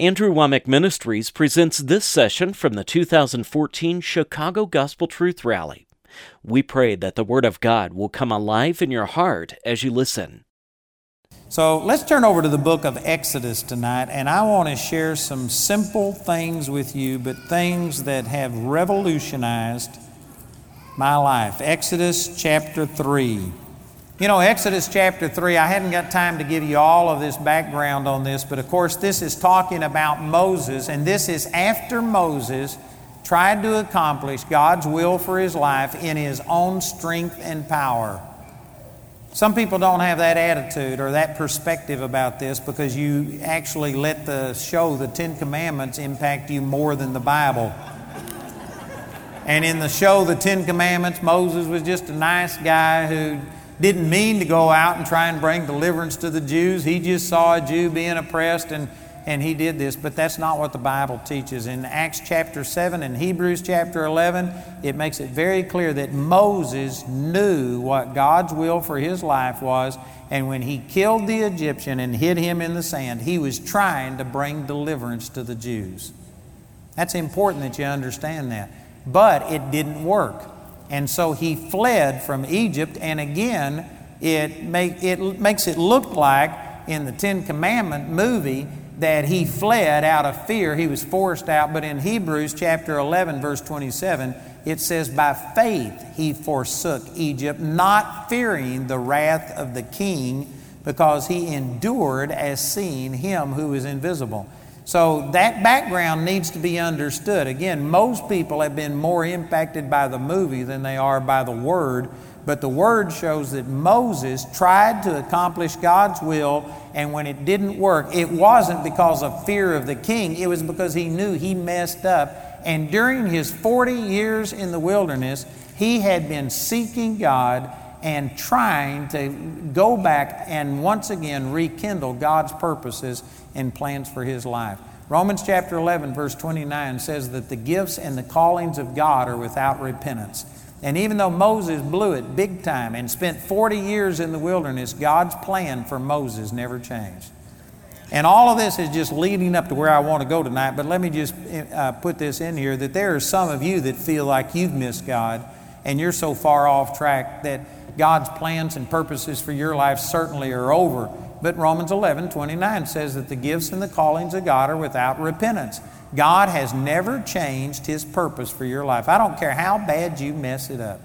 Andrew Wommack Ministries presents this session from the 2014 Chicago Gospel Truth Rally. We pray that the Word of God will come alive in your heart as you listen. So let's turn over to the book of Exodus tonight, and I want to share some simple things with you, but things that have revolutionized my life. Exodus chapter 3. You know, Exodus chapter 3, I hadn't got time to give you all of this background on this, but of course, this is talking about Moses, and this is after Moses tried to accomplish God's will for his life in his own strength and power. Some people don't have that attitude or that perspective about this because you actually let the show, the Ten Commandments, impact you more than the Bible. And in the show, The Ten Commandments, Moses was just a nice guy who didn't mean to go out and try and bring deliverance to the Jews. He just saw a Jew being oppressed and, and he did this. But that's not what the Bible teaches. In Acts chapter 7 and Hebrews chapter 11, it makes it very clear that Moses knew what God's will for his life was. And when he killed the Egyptian and hid him in the sand, he was trying to bring deliverance to the Jews. That's important that you understand that. But it didn't work. And so he fled from Egypt, and again, it, make, it makes it look like in the Ten Commandment movie that he fled out of fear. He was forced out, but in Hebrews chapter 11, verse 27, it says, By faith he forsook Egypt, not fearing the wrath of the king, because he endured as seeing him who is invisible. So that background needs to be understood. Again, most people have been more impacted by the movie than they are by the Word, but the Word shows that Moses tried to accomplish God's will, and when it didn't work, it wasn't because of fear of the king, it was because he knew he messed up. And during his 40 years in the wilderness, he had been seeking God and trying to go back and once again rekindle God's purposes and plans for his life. Romans chapter 11, verse 29 says that the gifts and the callings of God are without repentance. And even though Moses blew it big time and spent 40 years in the wilderness, God's plan for Moses never changed. And all of this is just leading up to where I want to go tonight, but let me just uh, put this in here that there are some of you that feel like you've missed God and you're so far off track that God's plans and purposes for your life certainly are over. But Romans 11, 29 says that the gifts and the callings of God are without repentance. God has never changed His purpose for your life. I don't care how bad you mess it up.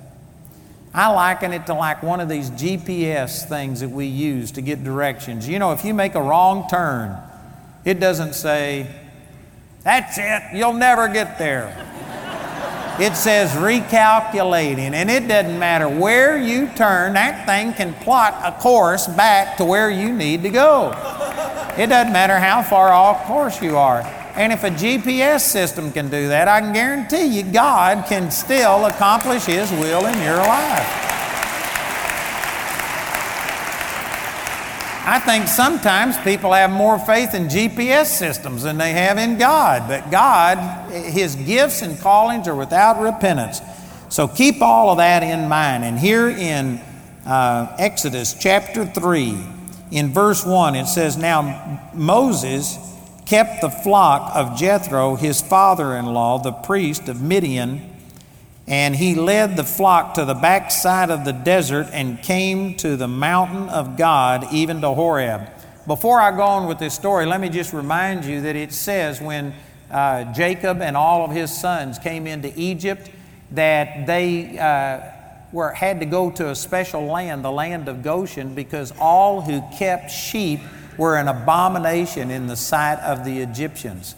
I liken it to like one of these GPS things that we use to get directions. You know, if you make a wrong turn, it doesn't say, that's it, you'll never get there. It says recalculating, and it doesn't matter where you turn, that thing can plot a course back to where you need to go. It doesn't matter how far off course you are. And if a GPS system can do that, I can guarantee you God can still accomplish His will in your life. I think sometimes people have more faith in GPS systems than they have in God. But God, His gifts and callings are without repentance. So keep all of that in mind. And here in uh, Exodus chapter 3, in verse 1, it says, Now Moses kept the flock of Jethro, his father in law, the priest of Midian and he led the flock to the backside of the desert and came to the mountain of God, even to Horeb. Before I go on with this story, let me just remind you that it says when uh, Jacob and all of his sons came into Egypt that they uh, were, had to go to a special land, the land of Goshen, because all who kept sheep were an abomination in the sight of the Egyptians.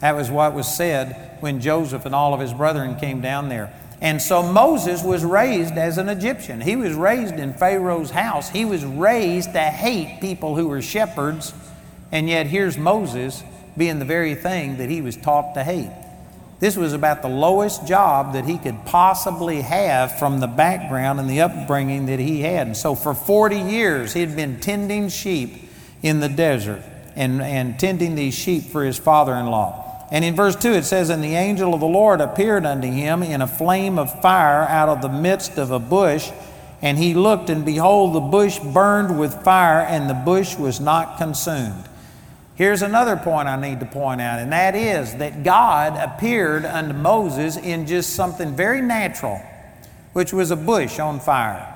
That was what was said when Joseph and all of his brethren came down there. And so Moses was raised as an Egyptian. He was raised in Pharaoh's house. He was raised to hate people who were shepherds. And yet here's Moses being the very thing that he was taught to hate. This was about the lowest job that he could possibly have from the background and the upbringing that he had. And so for 40 years, he had been tending sheep in the desert and, and tending these sheep for his father in law. And in verse 2 it says, And the angel of the Lord appeared unto him in a flame of fire out of the midst of a bush. And he looked, and behold, the bush burned with fire, and the bush was not consumed. Here's another point I need to point out, and that is that God appeared unto Moses in just something very natural, which was a bush on fire.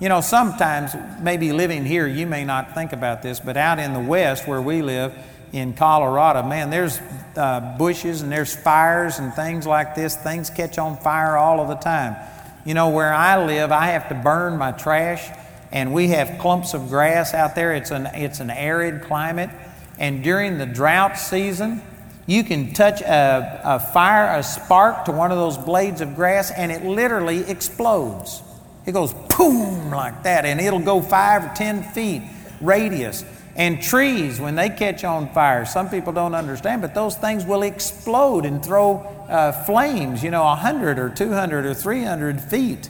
You know, sometimes, maybe living here, you may not think about this, but out in the West where we live, in Colorado, man, there's uh, bushes and there's fires and things like this. Things catch on fire all of the time. You know, where I live, I have to burn my trash, and we have clumps of grass out there. It's an, it's an arid climate. And during the drought season, you can touch a, a fire, a spark to one of those blades of grass, and it literally explodes. It goes boom like that, and it'll go five or ten feet radius. And trees, when they catch on fire, some people don't understand, but those things will explode and throw uh, flames, you know, 100 or 200 or 300 feet.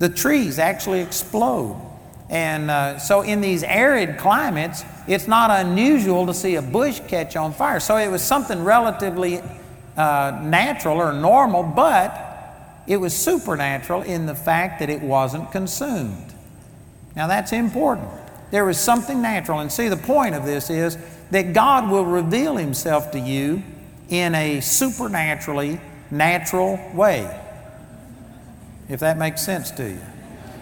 The trees actually explode. And uh, so, in these arid climates, it's not unusual to see a bush catch on fire. So, it was something relatively uh, natural or normal, but it was supernatural in the fact that it wasn't consumed. Now, that's important. There is something natural. And see, the point of this is that God will reveal Himself to you in a supernaturally natural way. If that makes sense to you.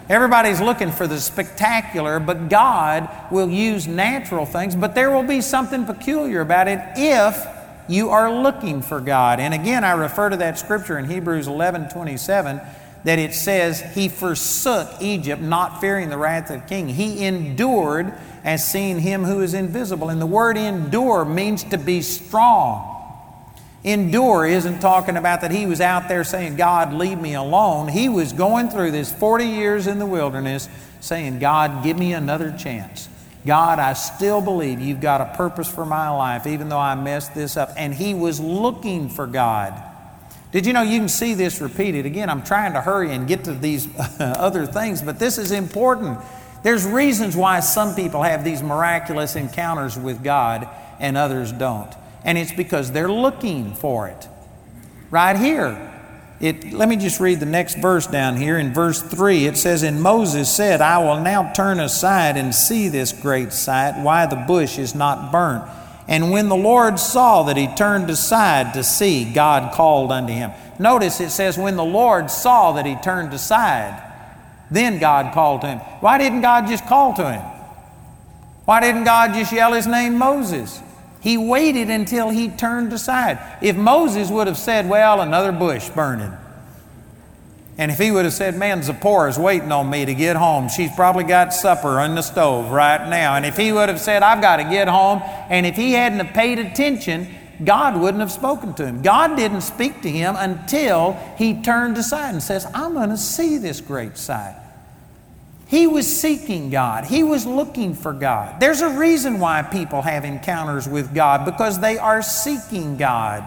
Everybody's looking for the spectacular, but God will use natural things, but there will be something peculiar about it if you are looking for God. And again, I refer to that scripture in Hebrews 11 27 that it says he forsook Egypt, not fearing the wrath of the king. He endured as seeing him who is invisible. And the word endure means to be strong. Endure isn't talking about that he was out there saying, God, leave me alone. He was going through this 40 years in the wilderness saying, God, give me another chance. God, I still believe you've got a purpose for my life, even though I messed this up. And he was looking for God. Did you know you can see this repeated? Again, I'm trying to hurry and get to these other things, but this is important. There's reasons why some people have these miraculous encounters with God and others don't. And it's because they're looking for it. Right here, it, let me just read the next verse down here. In verse 3, it says, And Moses said, I will now turn aside and see this great sight, why the bush is not burnt. And when the Lord saw that he turned aside to see, God called unto him. Notice it says, when the Lord saw that he turned aside, then God called to him. Why didn't God just call to him? Why didn't God just yell his name Moses? He waited until he turned aside. If Moses would have said, Well, another bush burning, and if he would have said, Man, Zipporah's waiting on me to get home, she's probably got supper on the stove right now. And if he would have said, I've got to get home, and if he hadn't have paid attention, God wouldn't have spoken to him. God didn't speak to him until he turned aside and says, I'm going to see this great sight. He was seeking God. He was looking for God. There's a reason why people have encounters with God because they are seeking God.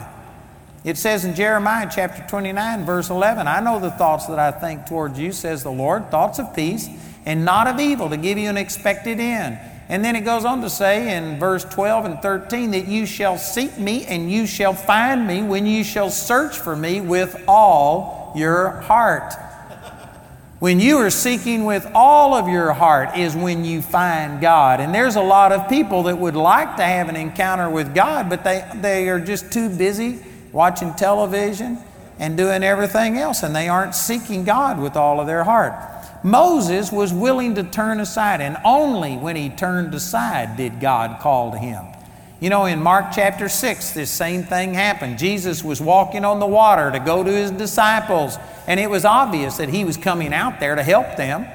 It says in Jeremiah chapter 29, verse 11, I know the thoughts that I think towards you, says the Lord, thoughts of peace and not of evil, to give you an expected end. And then it goes on to say in verse 12 and 13 that you shall seek me and you shall find me when you shall search for me with all your heart. When you are seeking with all of your heart is when you find God. And there's a lot of people that would like to have an encounter with God, but they, they are just too busy watching television and doing everything else, and they aren't seeking God with all of their heart. Moses was willing to turn aside, and only when he turned aside did God call to him. You know, in Mark chapter 6, this same thing happened. Jesus was walking on the water to go to his disciples, and it was obvious that he was coming out there to help them.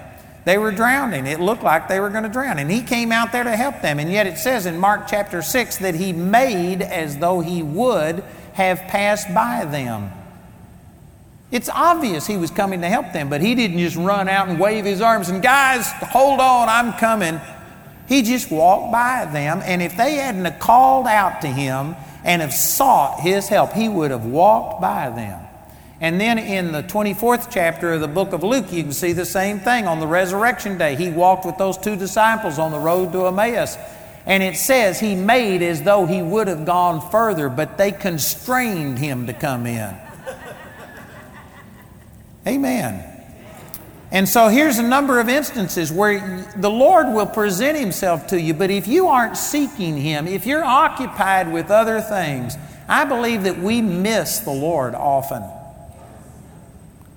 They were drowning. It looked like they were going to drown. And he came out there to help them. And yet it says in Mark chapter 6 that he made as though he would have passed by them. It's obvious he was coming to help them, but he didn't just run out and wave his arms and, guys, hold on, I'm coming. He just walked by them, and if they hadn't have called out to him and have sought his help, he would have walked by them. And then in the 24th chapter of the book of Luke, you can see the same thing. On the resurrection day, he walked with those two disciples on the road to Emmaus. And it says he made as though he would have gone further, but they constrained him to come in. Amen. And so here's a number of instances where the Lord will present Himself to you, but if you aren't seeking Him, if you're occupied with other things, I believe that we miss the Lord often.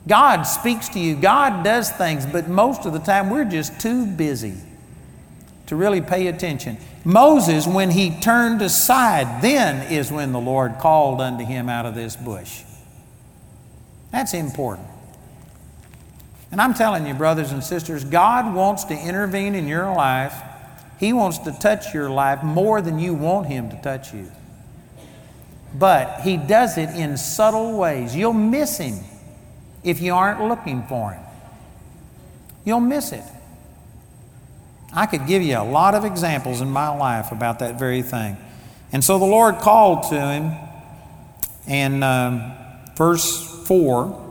God speaks to you, God does things, but most of the time we're just too busy to really pay attention. Moses, when he turned aside, then is when the Lord called unto him out of this bush. That's important. And I'm telling you, brothers and sisters, God wants to intervene in your life. He wants to touch your life more than you want Him to touch you. But He does it in subtle ways. You'll miss Him if you aren't looking for Him. You'll miss it. I could give you a lot of examples in my life about that very thing. And so the Lord called to him, and um, verse 4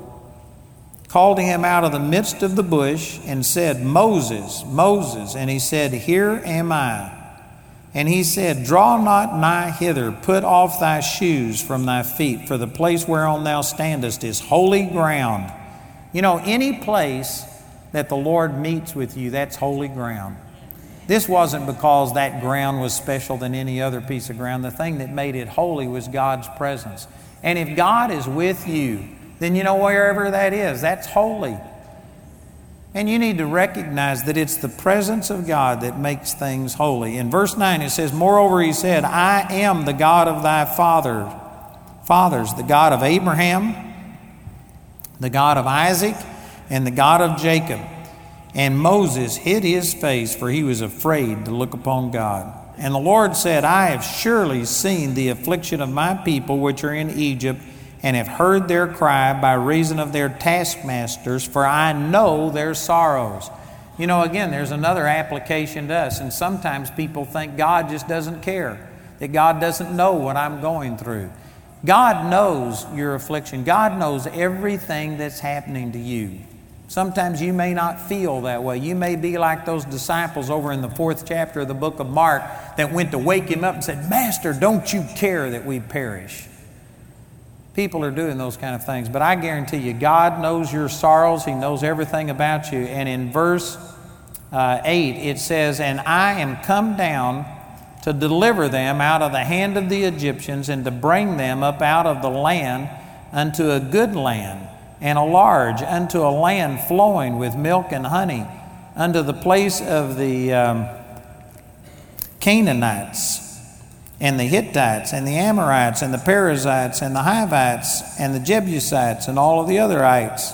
called him out of the midst of the bush and said, Moses, Moses. And he said, Here am I. And he said, Draw not nigh hither, put off thy shoes from thy feet, for the place whereon thou standest is holy ground. You know, any place that the Lord meets with you, that's holy ground. This wasn't because that ground was special than any other piece of ground. The thing that made it holy was God's presence. And if God is with you, then you know wherever that is, that's holy. And you need to recognize that it's the presence of God that makes things holy. In verse 9 it says, Moreover, he said, I am the God of thy father, fathers, the God of Abraham, the God of Isaac, and the God of Jacob. And Moses hid his face, for he was afraid to look upon God. And the Lord said, I have surely seen the affliction of my people which are in Egypt and have heard their cry by reason of their taskmasters, for I know their sorrows. You know, again, there's another application to us, and sometimes people think God just doesn't care, that God doesn't know what I'm going through. God knows your affliction, God knows everything that's happening to you. Sometimes you may not feel that way. You may be like those disciples over in the fourth chapter of the book of Mark that went to wake him up and said, Master, don't you care that we perish? People are doing those kind of things. But I guarantee you, God knows your sorrows, He knows everything about you. And in verse uh, 8, it says, And I am come down to deliver them out of the hand of the Egyptians and to bring them up out of the land unto a good land and a large, unto a land flowing with milk and honey, unto the place of the um, Canaanites and the Hittites and the Amorites and the Perizzites and the Hivites and the Jebusites and all of the otherites.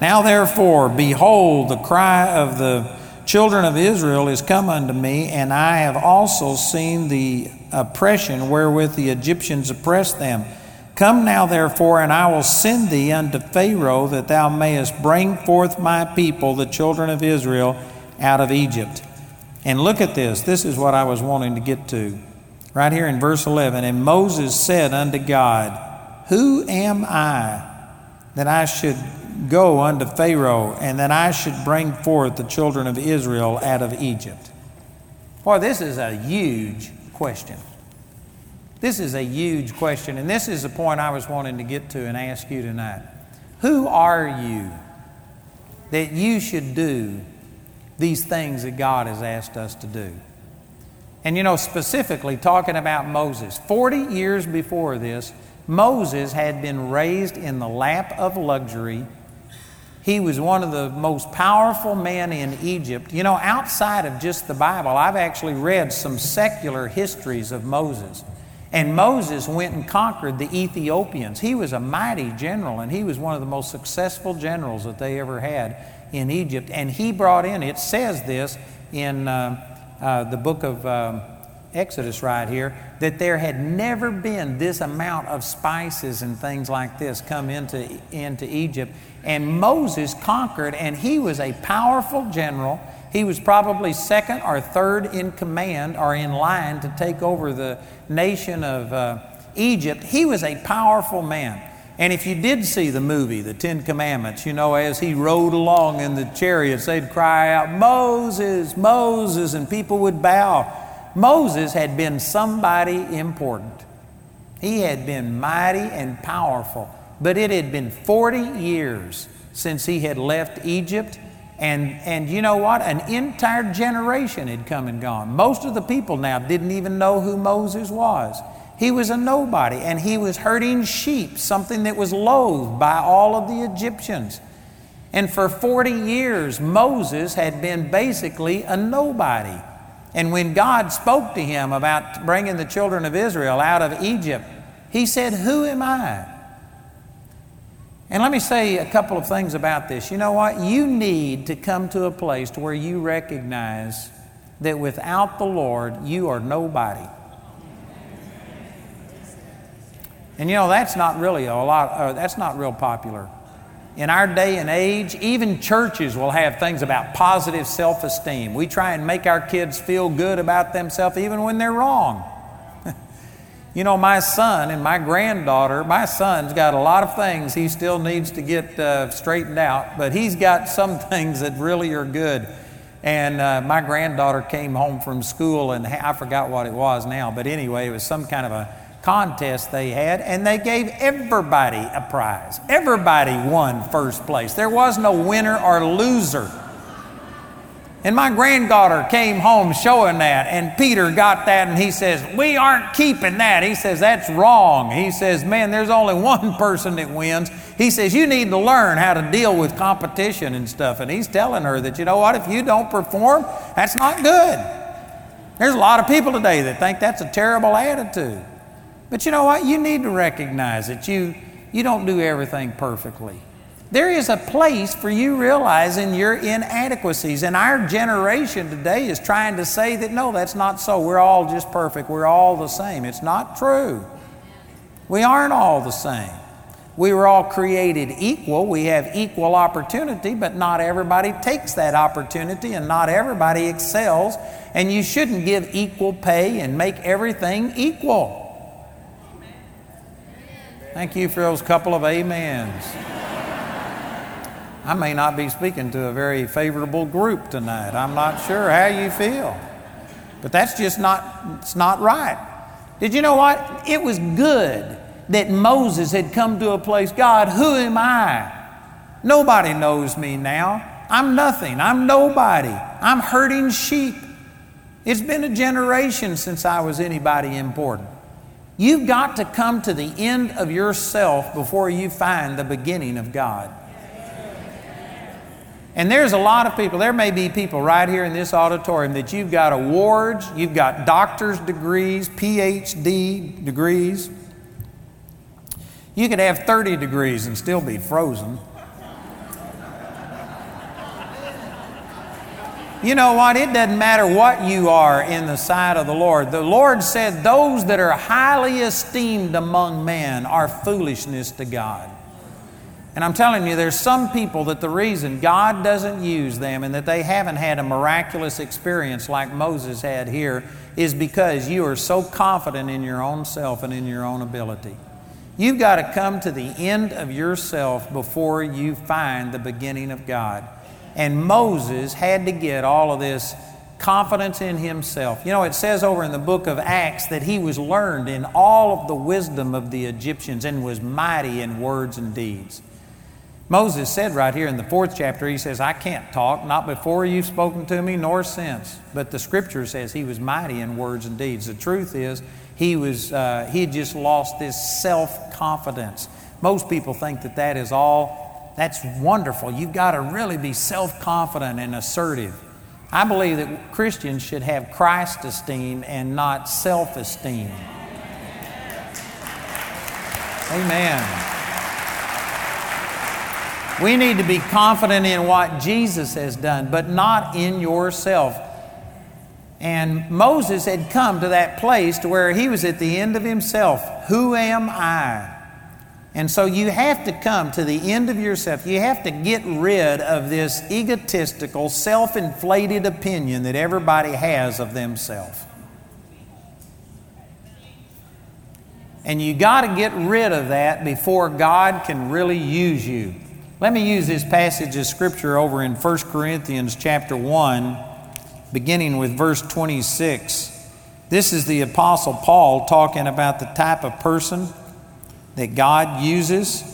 Now therefore, behold, the cry of the children of Israel is come unto me, and I have also seen the oppression wherewith the Egyptians oppress them. Come now, therefore, and I will send thee unto Pharaoh, that thou mayest bring forth my people, the children of Israel, out of Egypt. And look at this. This is what I was wanting to get to right here in verse 11. And Moses said unto God, Who am I that I should go unto Pharaoh and that I should bring forth the children of Israel out of Egypt? Boy, this is a huge question. This is a huge question, and this is the point I was wanting to get to and ask you tonight. Who are you that you should do these things that God has asked us to do? And you know, specifically talking about Moses, 40 years before this, Moses had been raised in the lap of luxury. He was one of the most powerful men in Egypt. You know, outside of just the Bible, I've actually read some secular histories of Moses. And Moses went and conquered the Ethiopians. He was a mighty general, and he was one of the most successful generals that they ever had in Egypt. And he brought in, it says this in. Uh, uh, the book of um, Exodus right here, that there had never been this amount of spices and things like this come into, into Egypt. And Moses conquered, and he was a powerful general. He was probably second or third in command or in line to take over the nation of uh, Egypt. He was a powerful man. And if you did see the movie, The Ten Commandments, you know, as he rode along in the chariots, they'd cry out, Moses, Moses, and people would bow. Moses had been somebody important. He had been mighty and powerful. But it had been 40 years since he had left Egypt. And, and you know what? An entire generation had come and gone. Most of the people now didn't even know who Moses was. He was a nobody, and he was herding sheep, something that was loathed by all of the Egyptians. And for 40 years, Moses had been basically a nobody. And when God spoke to him about bringing the children of Israel out of Egypt, he said, Who am I? And let me say a couple of things about this. You know what? You need to come to a place to where you recognize that without the Lord, you are nobody. And you know, that's not really a lot, uh, that's not real popular. In our day and age, even churches will have things about positive self esteem. We try and make our kids feel good about themselves even when they're wrong. You know, my son and my granddaughter, my son's got a lot of things he still needs to get uh, straightened out, but he's got some things that really are good. And uh, my granddaughter came home from school, and I forgot what it was now, but anyway, it was some kind of a contest they had, and they gave everybody a prize. Everybody won first place. There was no winner or loser. And my granddaughter came home showing that, and Peter got that, and he says, We aren't keeping that. He says, That's wrong. He says, Man, there's only one person that wins. He says, You need to learn how to deal with competition and stuff. And he's telling her that, you know what, if you don't perform, that's not good. There's a lot of people today that think that's a terrible attitude. But you know what? You need to recognize that you, you don't do everything perfectly. There is a place for you realizing your inadequacies. And our generation today is trying to say that no, that's not so. We're all just perfect. We're all the same. It's not true. We aren't all the same. We were all created equal. We have equal opportunity, but not everybody takes that opportunity and not everybody excels. And you shouldn't give equal pay and make everything equal. Thank you for those couple of amens. I may not be speaking to a very favorable group tonight. I'm not sure how you feel. But that's just not it's not right. Did you know what? It was good that Moses had come to a place, God, who am I? Nobody knows me now. I'm nothing. I'm nobody. I'm herding sheep. It's been a generation since I was anybody important. You've got to come to the end of yourself before you find the beginning of God. And there's a lot of people, there may be people right here in this auditorium that you've got awards, you've got doctor's degrees, PhD degrees. You could have 30 degrees and still be frozen. You know what? It doesn't matter what you are in the sight of the Lord. The Lord said, Those that are highly esteemed among men are foolishness to God. And I'm telling you, there's some people that the reason God doesn't use them and that they haven't had a miraculous experience like Moses had here is because you are so confident in your own self and in your own ability. You've got to come to the end of yourself before you find the beginning of God. And Moses had to get all of this confidence in himself. You know, it says over in the book of Acts that he was learned in all of the wisdom of the Egyptians and was mighty in words and deeds. Moses said right here in the fourth chapter, he says, I can't talk, not before you've spoken to me, nor since. But the scripture says he was mighty in words and deeds. The truth is, he, was, uh, he had just lost this self confidence. Most people think that that is all that's wonderful. You've got to really be self confident and assertive. I believe that Christians should have Christ esteem and not self esteem. Amen. We need to be confident in what Jesus has done, but not in yourself. And Moses had come to that place to where he was at the end of himself. Who am I? And so you have to come to the end of yourself. You have to get rid of this egotistical, self inflated opinion that everybody has of themselves. And you got to get rid of that before God can really use you. Let me use this passage of scripture over in 1 Corinthians chapter 1, beginning with verse 26. This is the Apostle Paul talking about the type of person that God uses.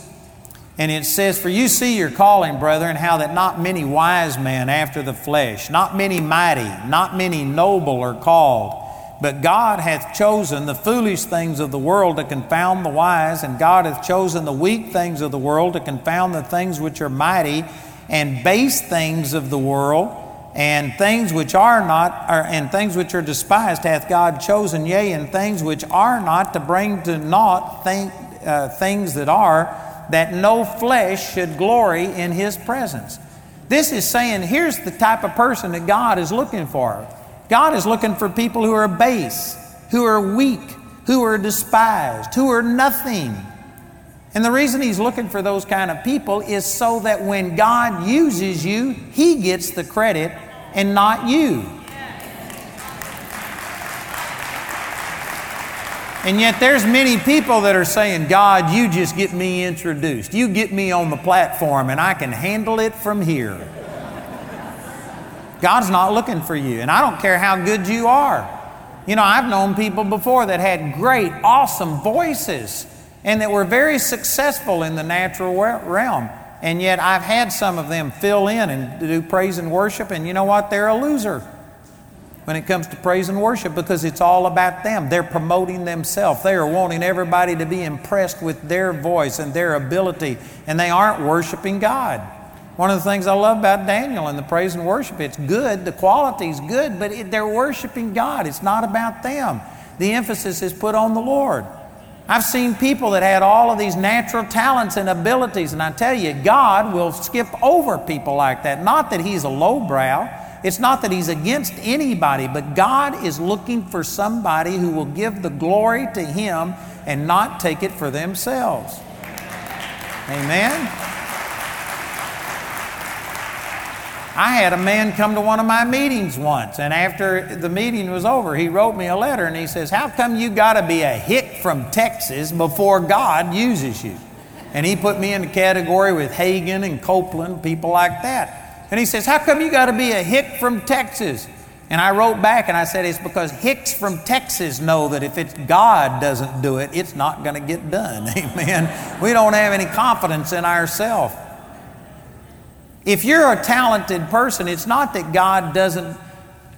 And it says, For you see your calling, brethren, how that not many wise men after the flesh, not many mighty, not many noble are called. But God hath chosen the foolish things of the world to confound the wise, and God hath chosen the weak things of the world to confound the things which are mighty, and base things of the world, and things which are not, and things which are despised hath God chosen, yea, and things which are not, to bring to naught think, uh, things that are, that no flesh should glory in His presence. This is saying here's the type of person that God is looking for. God is looking for people who are base, who are weak, who are despised, who are nothing. And the reason He's looking for those kind of people is so that when God uses you, He gets the credit and not you. And yet there's many people that are saying, God, you just get me introduced. You get me on the platform and I can handle it from here. God's not looking for you. And I don't care how good you are. You know, I've known people before that had great, awesome voices and that were very successful in the natural realm. And yet I've had some of them fill in and do praise and worship, and you know what? They're a loser when it comes to praise and worship because it's all about them. They're promoting themselves. They are wanting everybody to be impressed with their voice and their ability, and they aren't worshiping God. One of the things I love about Daniel and the praise and worship, it's good, the quality's good, but it, they're worshiping God. It's not about them. The emphasis is put on the Lord. I've seen people that had all of these natural talents and abilities, and I tell you, God will skip over people like that. Not that He's a lowbrow, it's not that He's against anybody, but God is looking for somebody who will give the glory to Him and not take it for themselves. Amen. I had a man come to one of my meetings once, and after the meeting was over, he wrote me a letter and he says, How come you got to be a hick from Texas before God uses you? And he put me in the category with Hagin and Copeland, people like that. And he says, How come you got to be a hick from Texas? And I wrote back and I said, It's because hicks from Texas know that if it's God doesn't do it, it's not going to get done. Amen. We don't have any confidence in ourselves. If you're a talented person, it's not that God doesn't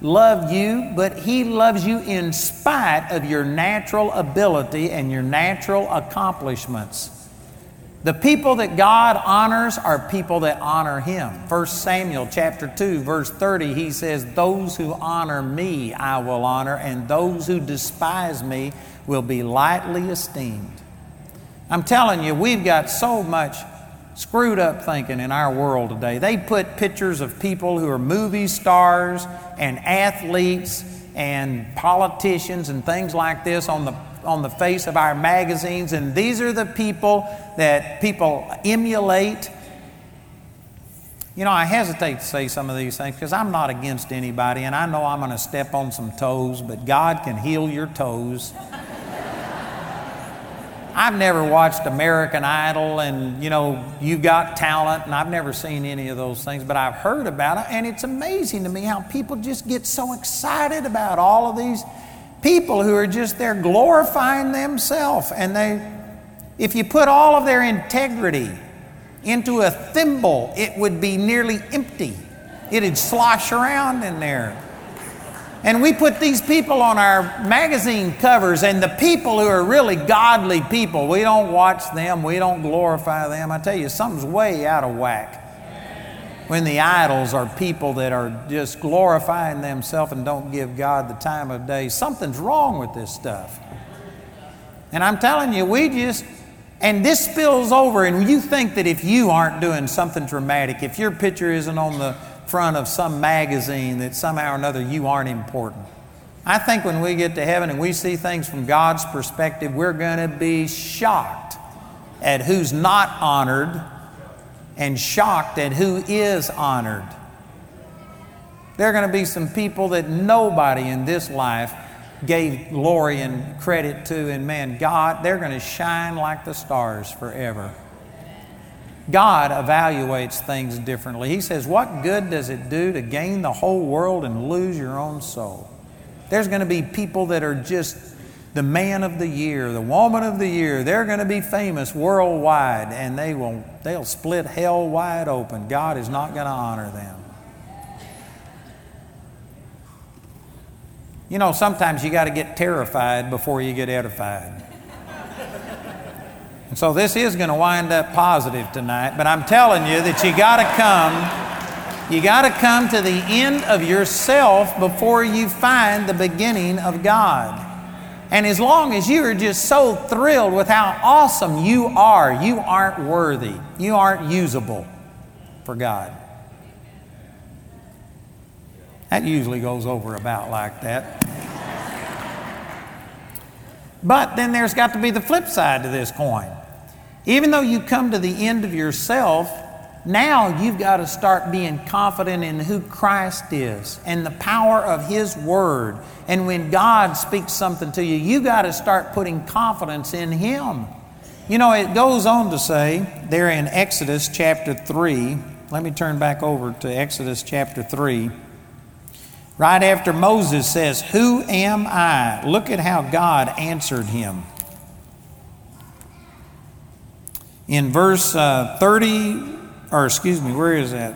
love you, but He loves you in spite of your natural ability and your natural accomplishments. The people that God honors are people that honor Him. 1 Samuel chapter 2, verse 30, he says, Those who honor me I will honor, and those who despise me will be lightly esteemed. I'm telling you, we've got so much screwed up thinking in our world today. They put pictures of people who are movie stars and athletes and politicians and things like this on the on the face of our magazines and these are the people that people emulate. You know, I hesitate to say some of these things because I'm not against anybody and I know I'm going to step on some toes, but God can heal your toes. I've never watched American Idol and, you know, You've Got Talent, and I've never seen any of those things, but I've heard about it, and it's amazing to me how people just get so excited about all of these people who are just there glorifying themselves. And they, if you put all of their integrity into a thimble, it would be nearly empty. It'd slosh around in there. And we put these people on our magazine covers, and the people who are really godly people, we don't watch them, we don't glorify them. I tell you, something's way out of whack when the idols are people that are just glorifying themselves and don't give God the time of day. Something's wrong with this stuff. And I'm telling you, we just, and this spills over, and you think that if you aren't doing something dramatic, if your picture isn't on the front of some magazine that somehow or another you aren't important. I think when we get to heaven and we see things from God's perspective, we're going to be shocked at who's not honored and shocked at who is honored. There are going to be some people that nobody in this life gave glory and credit to, and man, God, they're going to shine like the stars forever. God evaluates things differently. He says, What good does it do to gain the whole world and lose your own soul? There's going to be people that are just the man of the year, the woman of the year. They're going to be famous worldwide and they will they'll split hell wide open. God is not going to honor them. You know, sometimes you got to get terrified before you get edified. And so this is going to wind up positive tonight, but I'm telling you that you got to come you got to come to the end of yourself before you find the beginning of God. And as long as you are just so thrilled with how awesome you are, you aren't worthy. You aren't usable for God. That usually goes over about like that. But then there's got to be the flip side to this coin. Even though you come to the end of yourself, now you've got to start being confident in who Christ is and the power of His Word. And when God speaks something to you, you got to start putting confidence in Him. You know, it goes on to say there in Exodus chapter 3, let me turn back over to Exodus chapter 3. Right after Moses says, Who am I? Look at how God answered him. In verse uh, 30, or excuse me, where is that?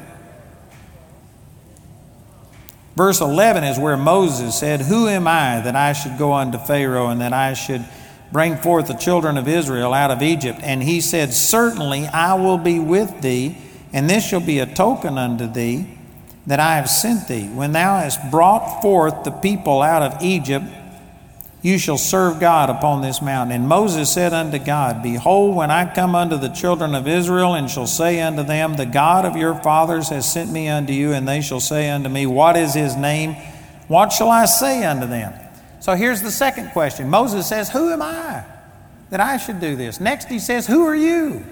Verse 11 is where Moses said, Who am I that I should go unto Pharaoh and that I should bring forth the children of Israel out of Egypt? And he said, Certainly I will be with thee, and this shall be a token unto thee that I have sent thee. When thou hast brought forth the people out of Egypt, you shall serve God upon this mountain. And Moses said unto God, Behold, when I come unto the children of Israel, and shall say unto them, The God of your fathers has sent me unto you, and they shall say unto me, What is his name? What shall I say unto them? So here's the second question. Moses says, Who am I that I should do this? Next, he says, Who are you?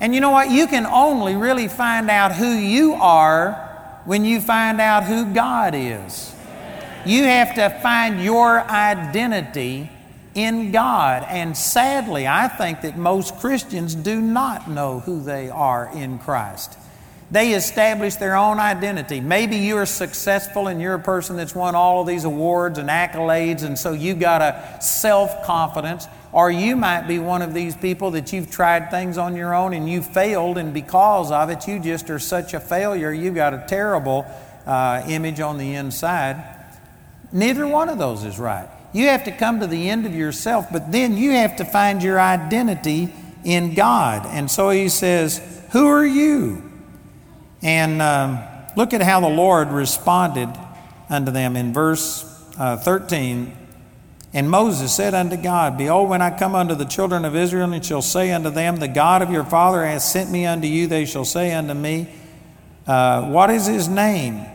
And you know what? You can only really find out who you are when you find out who God is. You have to find your identity in God. And sadly, I think that most Christians do not know who they are in Christ. They establish their own identity. Maybe you're successful and you're a person that's won all of these awards and accolades, and so you've got a self confidence. Or you might be one of these people that you've tried things on your own and you failed, and because of it, you just are such a failure. You've got a terrible uh, image on the inside. Neither one of those is right. You have to come to the end of yourself, but then you have to find your identity in God. And so he says, Who are you? And um, look at how the Lord responded unto them in verse uh, 13. And Moses said unto God, Behold, when I come unto the children of Israel, and shall say unto them, The God of your father hath sent me unto you, they shall say unto me, uh, What is his name?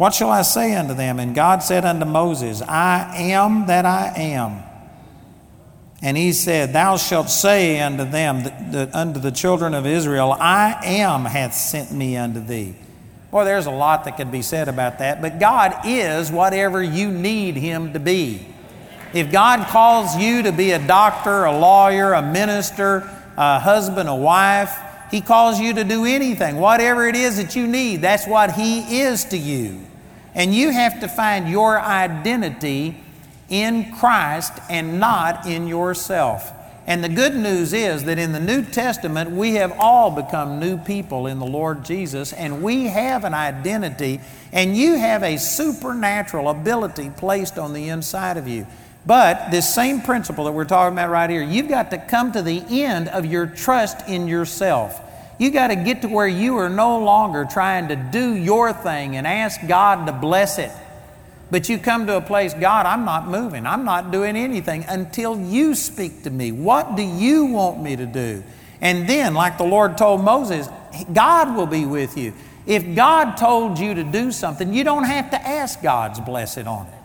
What shall I say unto them? And God said unto Moses, I am that I am. And he said, Thou shalt say unto them, the, the, unto the children of Israel, I am hath sent me unto thee. Boy, there's a lot that could be said about that, but God is whatever you need him to be. If God calls you to be a doctor, a lawyer, a minister, a husband, a wife, He calls you to do anything, whatever it is that you need, that's what He is to you. And you have to find your identity in Christ and not in yourself. And the good news is that in the New Testament, we have all become new people in the Lord Jesus, and we have an identity, and you have a supernatural ability placed on the inside of you. But this same principle that we're talking about right here, you've got to come to the end of your trust in yourself. You got to get to where you are no longer trying to do your thing and ask God to bless it. But you come to a place, God, I'm not moving. I'm not doing anything until you speak to me. What do you want me to do? And then, like the Lord told Moses, God will be with you. If God told you to do something, you don't have to ask God's blessing on it.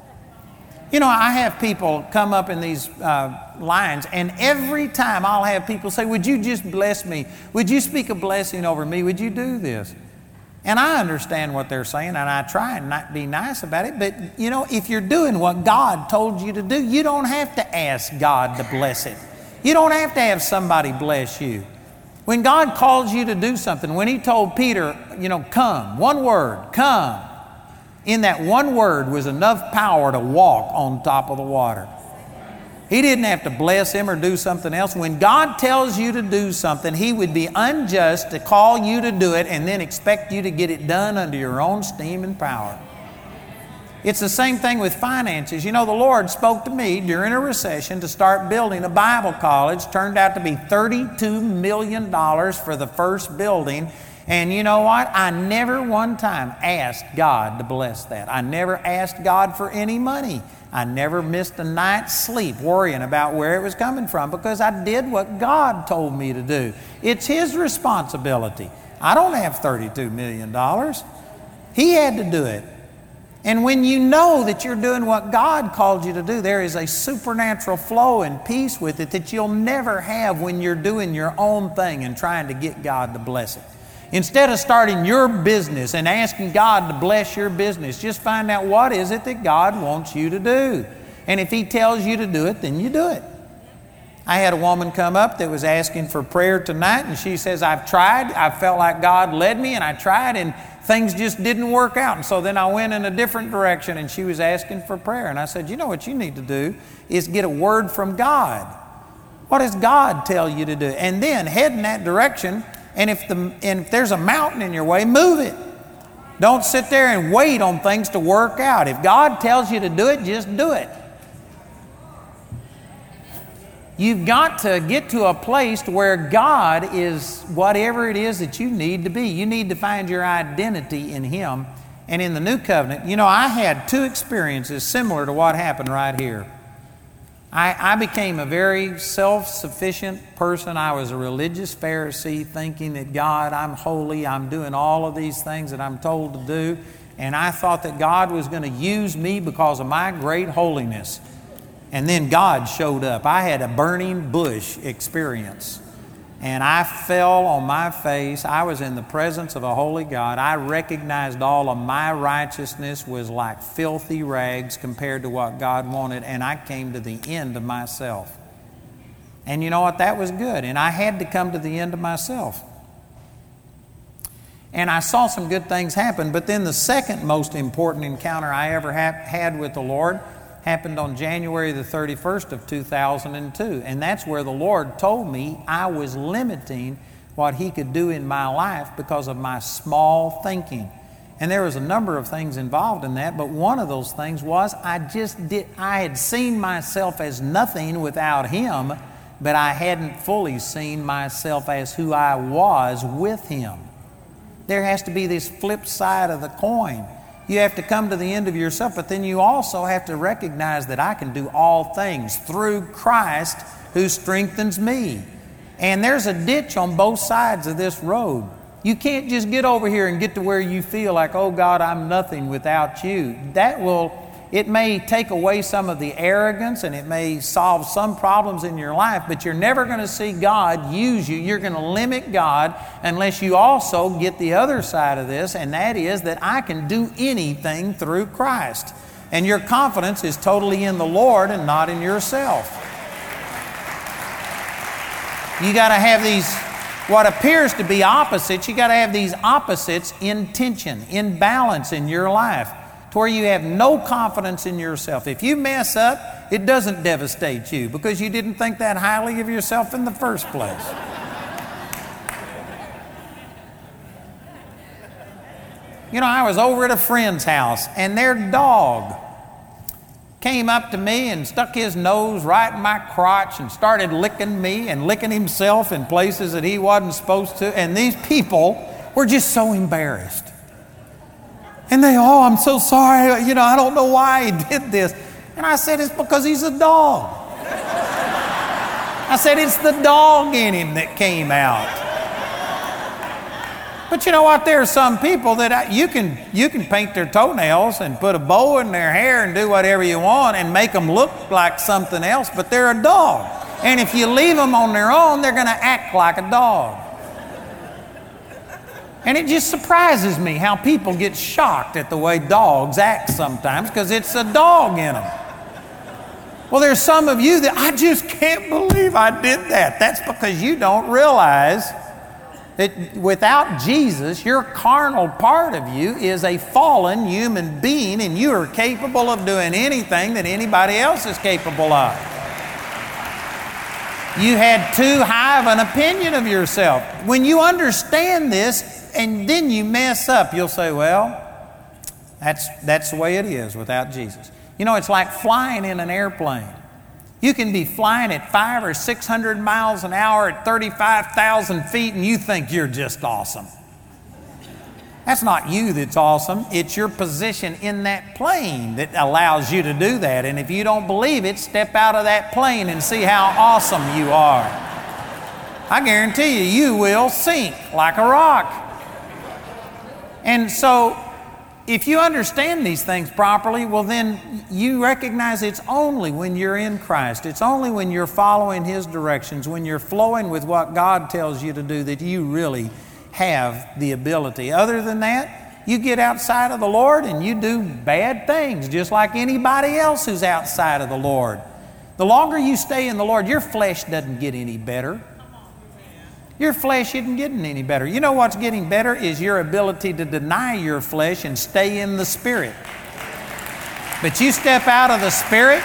You know, I have people come up in these uh, lines, and every time I'll have people say, Would you just bless me? Would you speak a blessing over me? Would you do this? And I understand what they're saying, and I try and not be nice about it. But, you know, if you're doing what God told you to do, you don't have to ask God to bless it. You don't have to have somebody bless you. When God calls you to do something, when He told Peter, you know, come, one word, come, In that one word was enough power to walk on top of the water. He didn't have to bless him or do something else. When God tells you to do something, He would be unjust to call you to do it and then expect you to get it done under your own steam and power. It's the same thing with finances. You know, the Lord spoke to me during a recession to start building a Bible college. Turned out to be $32 million for the first building. And you know what? I never one time asked God to bless that. I never asked God for any money. I never missed a night's sleep worrying about where it was coming from because I did what God told me to do. It's His responsibility. I don't have $32 million. He had to do it. And when you know that you're doing what God called you to do, there is a supernatural flow and peace with it that you'll never have when you're doing your own thing and trying to get God to bless it. Instead of starting your business and asking God to bless your business, just find out what is it that God wants you to do. And if He tells you to do it, then you do it. I had a woman come up that was asking for prayer tonight, and she says, I've tried. I felt like God led me, and I tried, and things just didn't work out. And so then I went in a different direction, and she was asking for prayer. And I said, You know what you need to do is get a word from God. What does God tell you to do? And then head in that direction and if, the, and if there's a mountain in your way, move it. Don't sit there and wait on things to work out. If God tells you to do it, just do it. You've got to get to a place where God is whatever it is that you need to be. You need to find your identity in Him. And in the new covenant, you know, I had two experiences similar to what happened right here. I, I became a very self sufficient person. I was a religious Pharisee, thinking that God, I'm holy, I'm doing all of these things that I'm told to do. And I thought that God was going to use me because of my great holiness. And then God showed up. I had a burning bush experience and I fell on my face. I was in the presence of a holy God. I recognized all of my righteousness was like filthy rags compared to what God wanted, and I came to the end of myself. And you know what? That was good. And I had to come to the end of myself. And I saw some good things happen, but then the second most important encounter I ever ha- had with the Lord happened on January the 31st of 2002. And that's where the Lord told me I was limiting what He could do in my life because of my small thinking. And there was a number of things involved in that, but one of those things was I just did, I had seen myself as nothing without Him, but I hadn't fully seen myself as who I was with Him. There has to be this flip side of the coin. You have to come to the end of yourself, but then you also have to recognize that I can do all things through Christ who strengthens me. And there's a ditch on both sides of this road. You can't just get over here and get to where you feel like, oh God, I'm nothing without you. That will it may take away some of the arrogance and it may solve some problems in your life, but you're never going to see God use you. You're going to limit God unless you also get the other side of this, and that is that I can do anything through Christ. And your confidence is totally in the Lord and not in yourself. You got to have these what appears to be opposites, you got to have these opposites in tension, in balance in your life to where you have no confidence in yourself. If you mess up, it doesn't devastate you because you didn't think that highly of yourself in the first place. you know, I was over at a friend's house and their dog came up to me and stuck his nose right in my crotch and started licking me and licking himself in places that he wasn't supposed to. And these people were just so embarrassed. And they, oh, I'm so sorry. You know, I don't know why he did this. And I said, it's because he's a dog. I said, it's the dog in him that came out. But you know what? There are some people that I, you can you can paint their toenails and put a bow in their hair and do whatever you want and make them look like something else, but they're a dog. And if you leave them on their own, they're going to act like a dog. And it just surprises me how people get shocked at the way dogs act sometimes because it's a dog in them. Well, there's some of you that I just can't believe I did that. That's because you don't realize That without Jesus, your carnal part of you is a fallen human being, and you are capable of doing anything that anybody else is capable of. You had too high of an opinion of yourself. When you understand this and then you mess up, you'll say, Well, that's, that's the way it is without Jesus. You know, it's like flying in an airplane. You can be flying at five or 600 miles an hour at 35,000 feet and you think you're just awesome. That's not you that's awesome. It's your position in that plane that allows you to do that. And if you don't believe it, step out of that plane and see how awesome you are. I guarantee you, you will sink like a rock. And so if you understand these things properly, well, then you recognize it's only when you're in Christ, it's only when you're following His directions, when you're flowing with what God tells you to do, that you really have the ability. Other than that, you get outside of the Lord and you do bad things, just like anybody else who's outside of the Lord. The longer you stay in the Lord, your flesh doesn't get any better. Your flesh isn't getting any better. You know what's getting better is your ability to deny your flesh and stay in the Spirit. But you step out of the Spirit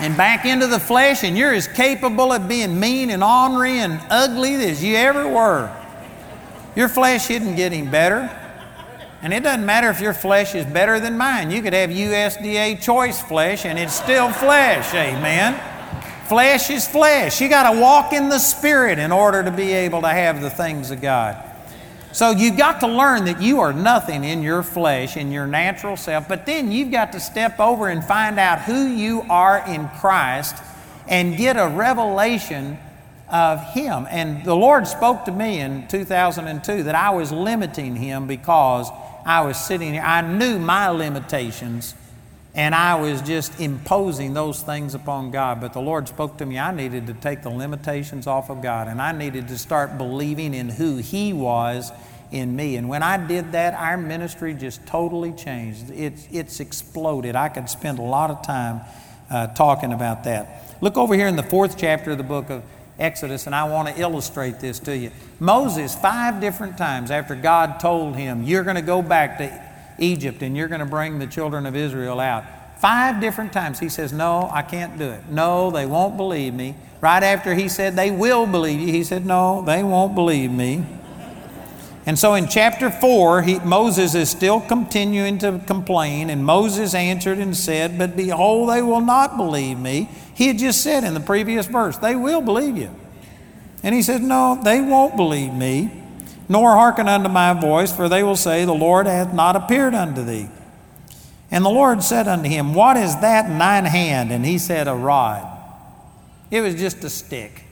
and back into the flesh, and you're as capable of being mean and ornery and ugly as you ever were. Your flesh isn't getting better. And it doesn't matter if your flesh is better than mine. You could have USDA choice flesh, and it's still flesh. Amen. Flesh is flesh. You got to walk in the Spirit in order to be able to have the things of God. So you've got to learn that you are nothing in your flesh, in your natural self, but then you've got to step over and find out who you are in Christ and get a revelation of Him. And the Lord spoke to me in 2002 that I was limiting Him because I was sitting here. I knew my limitations and I was just imposing those things upon God. But the Lord spoke to me, I needed to take the limitations off of God, and I needed to start believing in who He was in me. And when I did that, our ministry just totally changed. It's, it's exploded. I could spend a lot of time uh, talking about that. Look over here in the fourth chapter of the book of Exodus, and I want to illustrate this to you. Moses, five different times after God told him, You're going to go back to Egypt and you're going to bring the children of Israel out. Five different times he says, No, I can't do it. No, they won't believe me. Right after he said, They will believe you, he said, No, they won't believe me. And so in chapter 4, he, Moses is still continuing to complain, and Moses answered and said, But behold, they will not believe me. He had just said in the previous verse, They will believe you. And he said, No, they won't believe me nor hearken unto my voice, for they will say, The Lord hath not appeared unto thee. And the Lord said unto him, What is that in thine hand? And he said, A rod. It was just a stick.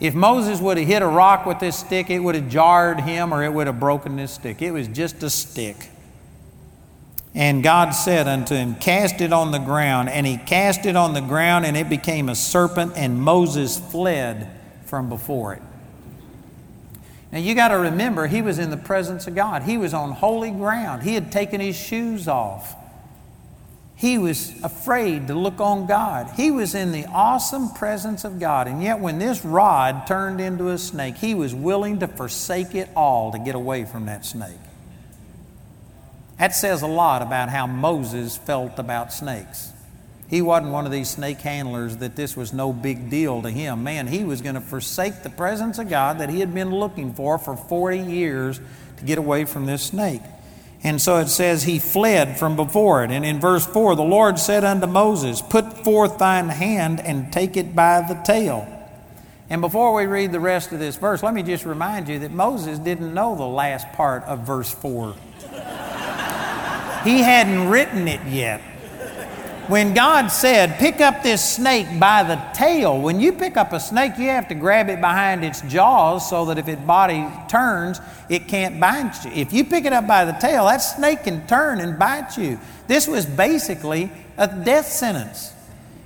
If Moses would have hit a rock with this stick, it would have jarred him or it would have broken this stick. It was just a stick. And God said unto him, Cast it on the ground. And he cast it on the ground, and it became a serpent, and Moses fled from before it. Now you got to remember, he was in the presence of God. He was on holy ground. He had taken his shoes off. He was afraid to look on God. He was in the awesome presence of God. And yet, when this rod turned into a snake, he was willing to forsake it all to get away from that snake. That says a lot about how Moses felt about snakes. He wasn't one of these snake handlers that this was no big deal to him. Man, he was going to forsake the presence of God that he had been looking for for 40 years to get away from this snake. And so it says he fled from before it. And in verse 4, the Lord said unto Moses, Put forth thine hand and take it by the tail. And before we read the rest of this verse, let me just remind you that Moses didn't know the last part of verse 4. he hadn't written it yet when God said, pick up this snake by the tail, when you pick up a snake, you have to grab it behind its jaws so that if its body turns, it can't bite you. If you pick it up by the tail, that snake can turn and bite you. This was basically a death sentence.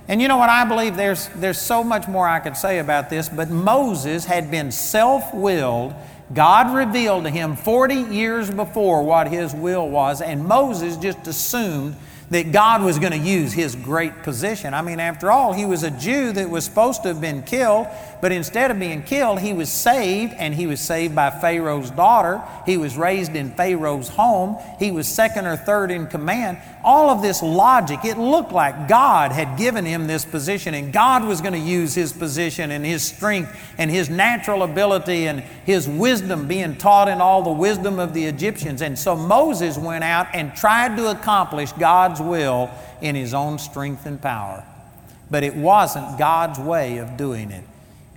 And you know what? I believe there's, there's so much more I could say about this, but Moses had been self willed. God revealed to him 40 years before what his will was, and Moses just assumed that God was going to use his great position. I mean, after all, he was a Jew that was supposed to have been killed, but instead of being killed, he was saved, and he was saved by Pharaoh's daughter. He was raised in Pharaoh's home. He was second or third in command. All of this logic, it looked like God had given him this position, and God was going to use his position and his strength and his natural ability and his wisdom being taught in all the wisdom of the Egyptians. And so Moses went out and tried to accomplish God's will in his own strength and power. But it wasn't God's way of doing it.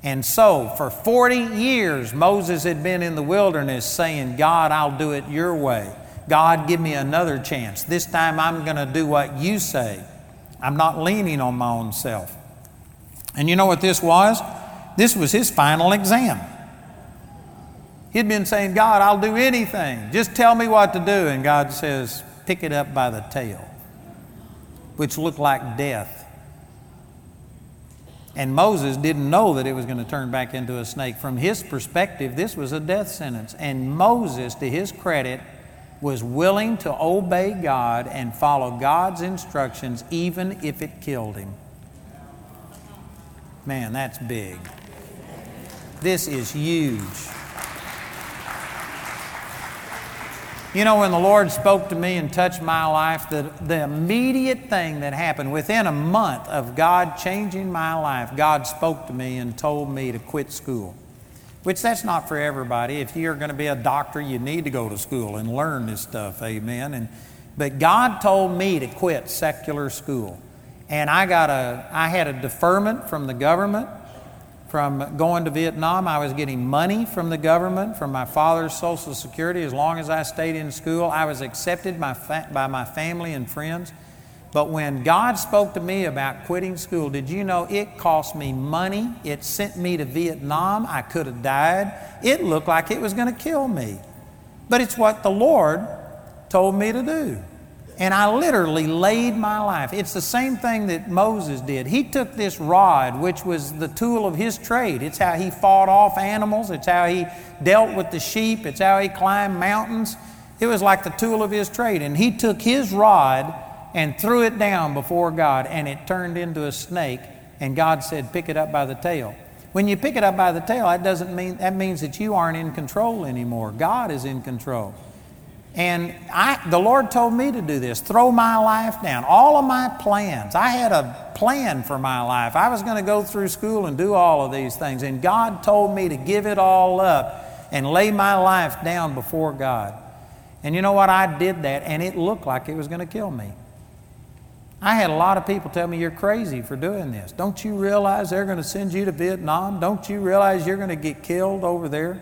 And so, for 40 years, Moses had been in the wilderness saying, God, I'll do it your way. God, give me another chance. This time I'm going to do what you say. I'm not leaning on my own self. And you know what this was? This was his final exam. He'd been saying, God, I'll do anything. Just tell me what to do. And God says, pick it up by the tail which looked like death. And Moses didn't know that it was going to turn back into a snake. From his perspective, this was a death sentence. And Moses, to his credit, was willing to obey God and follow God's instructions even if it killed him. Man, that's big. This is huge. You know, when the Lord spoke to me and touched my life, the, the immediate thing that happened within a month of God changing my life, God spoke to me and told me to quit school. Which that's not for everybody. If you're going to be a doctor, you need to go to school and learn this stuff. Amen. And, but God told me to quit secular school. And I got a I had a deferment from the government from going to Vietnam. I was getting money from the government, from my father's Social Security, as long as I stayed in school. I was accepted by, fa- by my family and friends. But when God spoke to me about quitting school, did you know it cost me money? It sent me to Vietnam. I could have died. It looked like it was going to kill me. But it's what the Lord told me to do. And I literally laid my life. It's the same thing that Moses did. He took this rod, which was the tool of his trade. It's how he fought off animals, it's how he dealt with the sheep, it's how he climbed mountains. It was like the tool of his trade. And he took his rod and threw it down before God, and it turned into a snake. And God said, Pick it up by the tail. When you pick it up by the tail, that doesn't mean that means that you aren't in control anymore. God is in control. And I, the Lord told me to do this throw my life down. All of my plans. I had a plan for my life. I was going to go through school and do all of these things. And God told me to give it all up and lay my life down before God. And you know what? I did that, and it looked like it was going to kill me. I had a lot of people tell me, You're crazy for doing this. Don't you realize they're going to send you to Vietnam? Don't you realize you're going to get killed over there?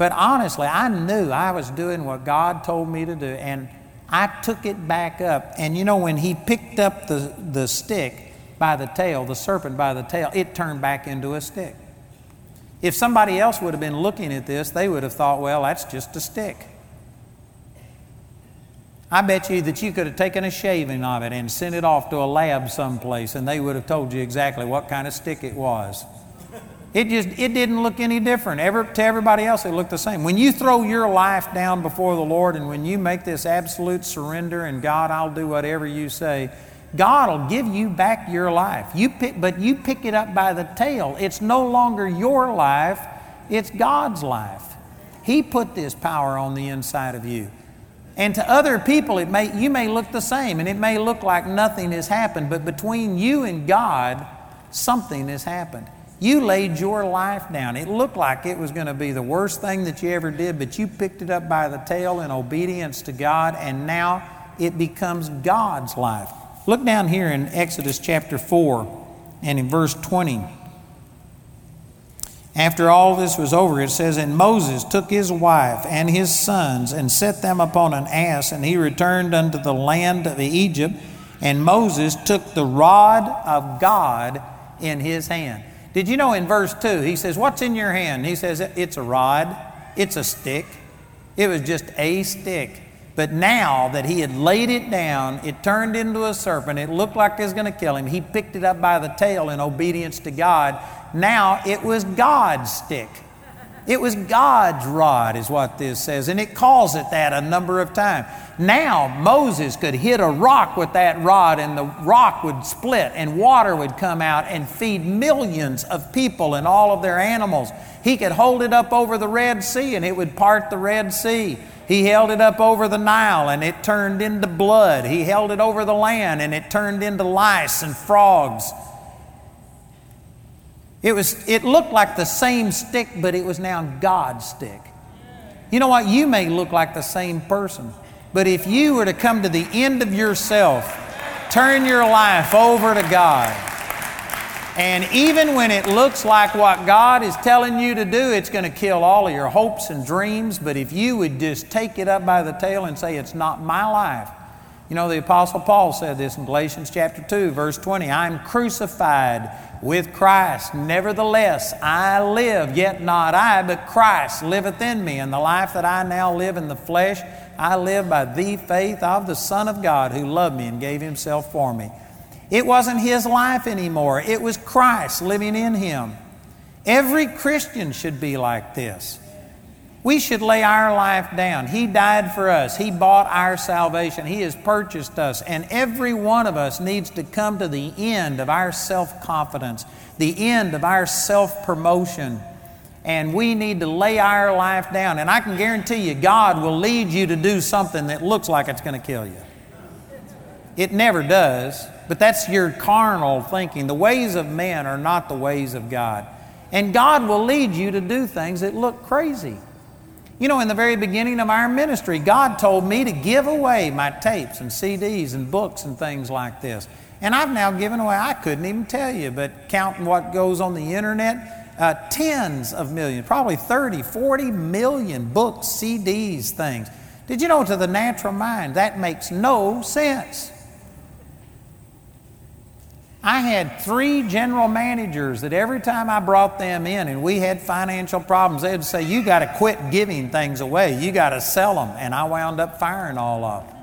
But honestly, I knew I was doing what God told me to do, and I took it back up. And you know, when he picked up the, the stick by the tail, the serpent by the tail, it turned back into a stick. If somebody else would have been looking at this, they would have thought, well, that's just a stick. I bet you that you could have taken a shaving of it and sent it off to a lab someplace, and they would have told you exactly what kind of stick it was. It just it didn't look any different. Ever, to everybody else, it looked the same. When you throw your life down before the Lord and when you make this absolute surrender and God, I'll do whatever you say, God will give you back your life. You pick, but you pick it up by the tail. It's no longer your life, it's God's life. He put this power on the inside of you. And to other people, it may, you may look the same and it may look like nothing has happened, but between you and God, something has happened. You laid your life down. It looked like it was going to be the worst thing that you ever did, but you picked it up by the tail in obedience to God, and now it becomes God's life. Look down here in Exodus chapter 4 and in verse 20. After all this was over, it says, And Moses took his wife and his sons and set them upon an ass, and he returned unto the land of Egypt. And Moses took the rod of God in his hand. Did you know in verse 2, he says, What's in your hand? He says, It's a rod, it's a stick. It was just a stick. But now that he had laid it down, it turned into a serpent. It looked like it was going to kill him. He picked it up by the tail in obedience to God. Now it was God's stick. It was God's rod, is what this says, and it calls it that a number of times. Now, Moses could hit a rock with that rod, and the rock would split, and water would come out and feed millions of people and all of their animals. He could hold it up over the Red Sea, and it would part the Red Sea. He held it up over the Nile, and it turned into blood. He held it over the land, and it turned into lice and frogs. It, was, it looked like the same stick, but it was now God's stick. You know what? You may look like the same person, but if you were to come to the end of yourself, turn your life over to God, and even when it looks like what God is telling you to do, it's going to kill all of your hopes and dreams. But if you would just take it up by the tail and say, It's not my life. You know, the Apostle Paul said this in Galatians chapter 2, verse 20 I'm crucified with Christ. Nevertheless, I live, yet not I, but Christ liveth in me. And the life that I now live in the flesh, I live by the faith of the Son of God who loved me and gave himself for me. It wasn't his life anymore, it was Christ living in him. Every Christian should be like this. We should lay our life down. He died for us. He bought our salvation. He has purchased us. And every one of us needs to come to the end of our self confidence, the end of our self promotion. And we need to lay our life down. And I can guarantee you, God will lead you to do something that looks like it's going to kill you. It never does, but that's your carnal thinking. The ways of men are not the ways of God. And God will lead you to do things that look crazy. You know, in the very beginning of our ministry, God told me to give away my tapes and CDs and books and things like this. And I've now given away, I couldn't even tell you, but counting what goes on the internet, uh, tens of millions, probably 30, 40 million books, CDs, things. Did you know to the natural mind that makes no sense? I had three general managers that every time I brought them in and we had financial problems, they'd say, You got to quit giving things away. You got to sell them. And I wound up firing all of them.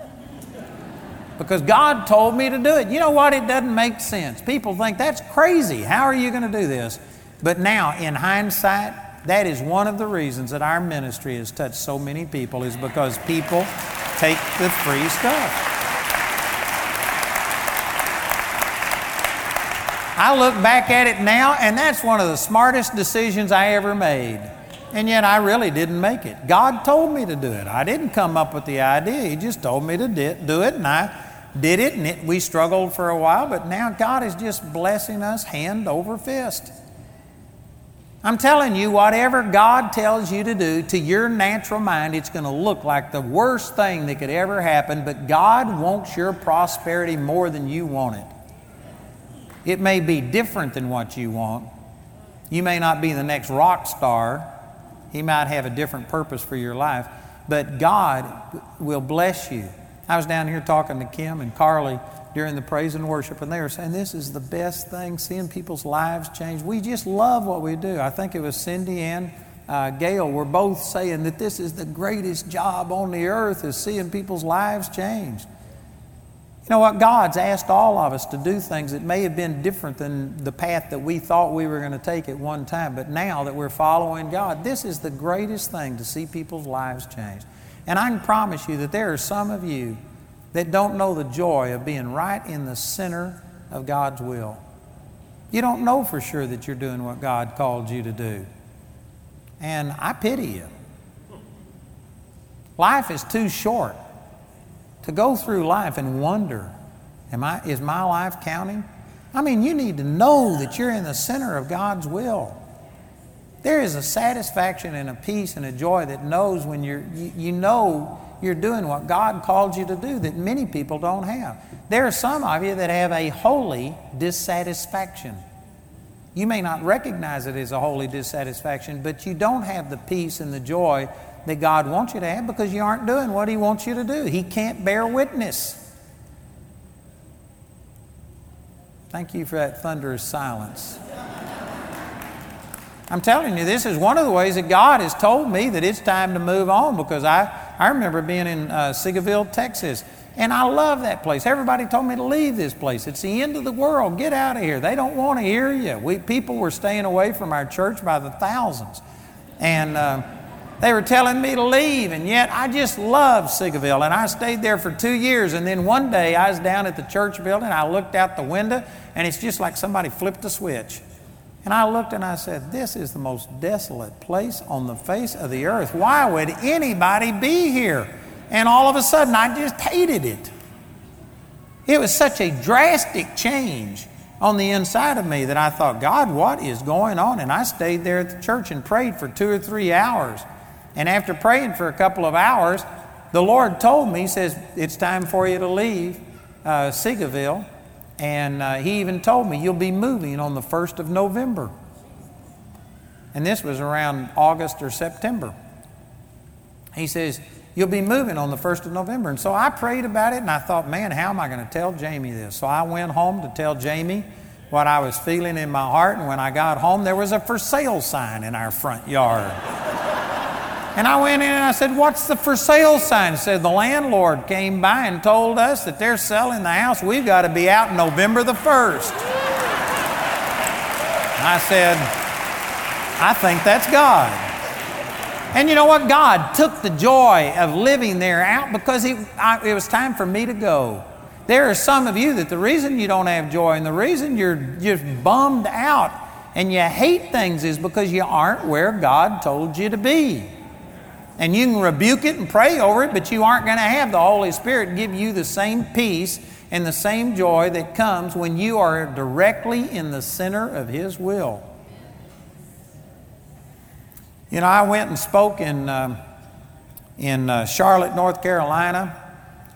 Because God told me to do it. You know what? It doesn't make sense. People think that's crazy. How are you going to do this? But now, in hindsight, that is one of the reasons that our ministry has touched so many people, is because people take the free stuff. I look back at it now, and that's one of the smartest decisions I ever made. And yet I really didn't make it. God told me to do it. I didn't come up with the idea. He just told me to do it, and I did it, and it, we struggled for a while, but now God is just blessing us hand over fist. I'm telling you, whatever God tells you to do, to your natural mind, it's going to look like the worst thing that could ever happen, but God wants your prosperity more than you want it. It may be different than what you want. You may not be the next rock star. He might have a different purpose for your life, but God will bless you. I was down here talking to Kim and Carly during the praise and worship, and they were saying this is the best thing, seeing people's lives change. We just love what we do. I think it was Cindy and uh, Gail were both saying that this is the greatest job on the earth is seeing people's lives changed. You know what? God's asked all of us to do things that may have been different than the path that we thought we were going to take at one time. But now that we're following God, this is the greatest thing to see people's lives change. And I can promise you that there are some of you that don't know the joy of being right in the center of God's will. You don't know for sure that you're doing what God called you to do. And I pity you. Life is too short to go through life and wonder, am I, is my life counting? I mean, you need to know that you're in the center of God's will. There is a satisfaction and a peace and a joy that knows when you're, you, you know you're doing what God called you to do that many people don't have. There are some of you that have a holy dissatisfaction. You may not recognize it as a holy dissatisfaction, but you don't have the peace and the joy that God wants you to have because you aren't doing what He wants you to do. He can't bear witness. Thank you for that thunderous silence. I'm telling you, this is one of the ways that God has told me that it's time to move on because I, I remember being in uh, Seagoville, Texas, and I love that place. Everybody told me to leave this place. It's the end of the world. Get out of here. They don't want to hear you. We, people were staying away from our church by the thousands. And uh, they were telling me to leave, and yet I just loved Seagoville. And I stayed there for two years. And then one day I was down at the church building, I looked out the window, and it's just like somebody flipped a switch. And I looked and I said, This is the most desolate place on the face of the earth. Why would anybody be here? And all of a sudden, I just hated it. It was such a drastic change on the inside of me that I thought, God, what is going on? And I stayed there at the church and prayed for two or three hours. And after praying for a couple of hours, the Lord told me, He says, It's time for you to leave uh. And uh, He even told me, You'll be moving on the 1st of November. And this was around August or September. He says, You'll be moving on the 1st of November. And so I prayed about it and I thought, man, how am I going to tell Jamie this? So I went home to tell Jamie what I was feeling in my heart. And when I got home, there was a for sale sign in our front yard. And I went in and I said, What's the for sale sign? Said, The landlord came by and told us that they're selling the house. We've got to be out November the 1st. I said, I think that's God. And you know what? God took the joy of living there out because I, it was time for me to go. There are some of you that the reason you don't have joy and the reason you're just bummed out and you hate things is because you aren't where God told you to be. And you can rebuke it and pray over it, but you aren't going to have the Holy Spirit give you the same peace and the same joy that comes when you are directly in the center of His will. You know, I went and spoke in, uh, in uh, Charlotte, North Carolina.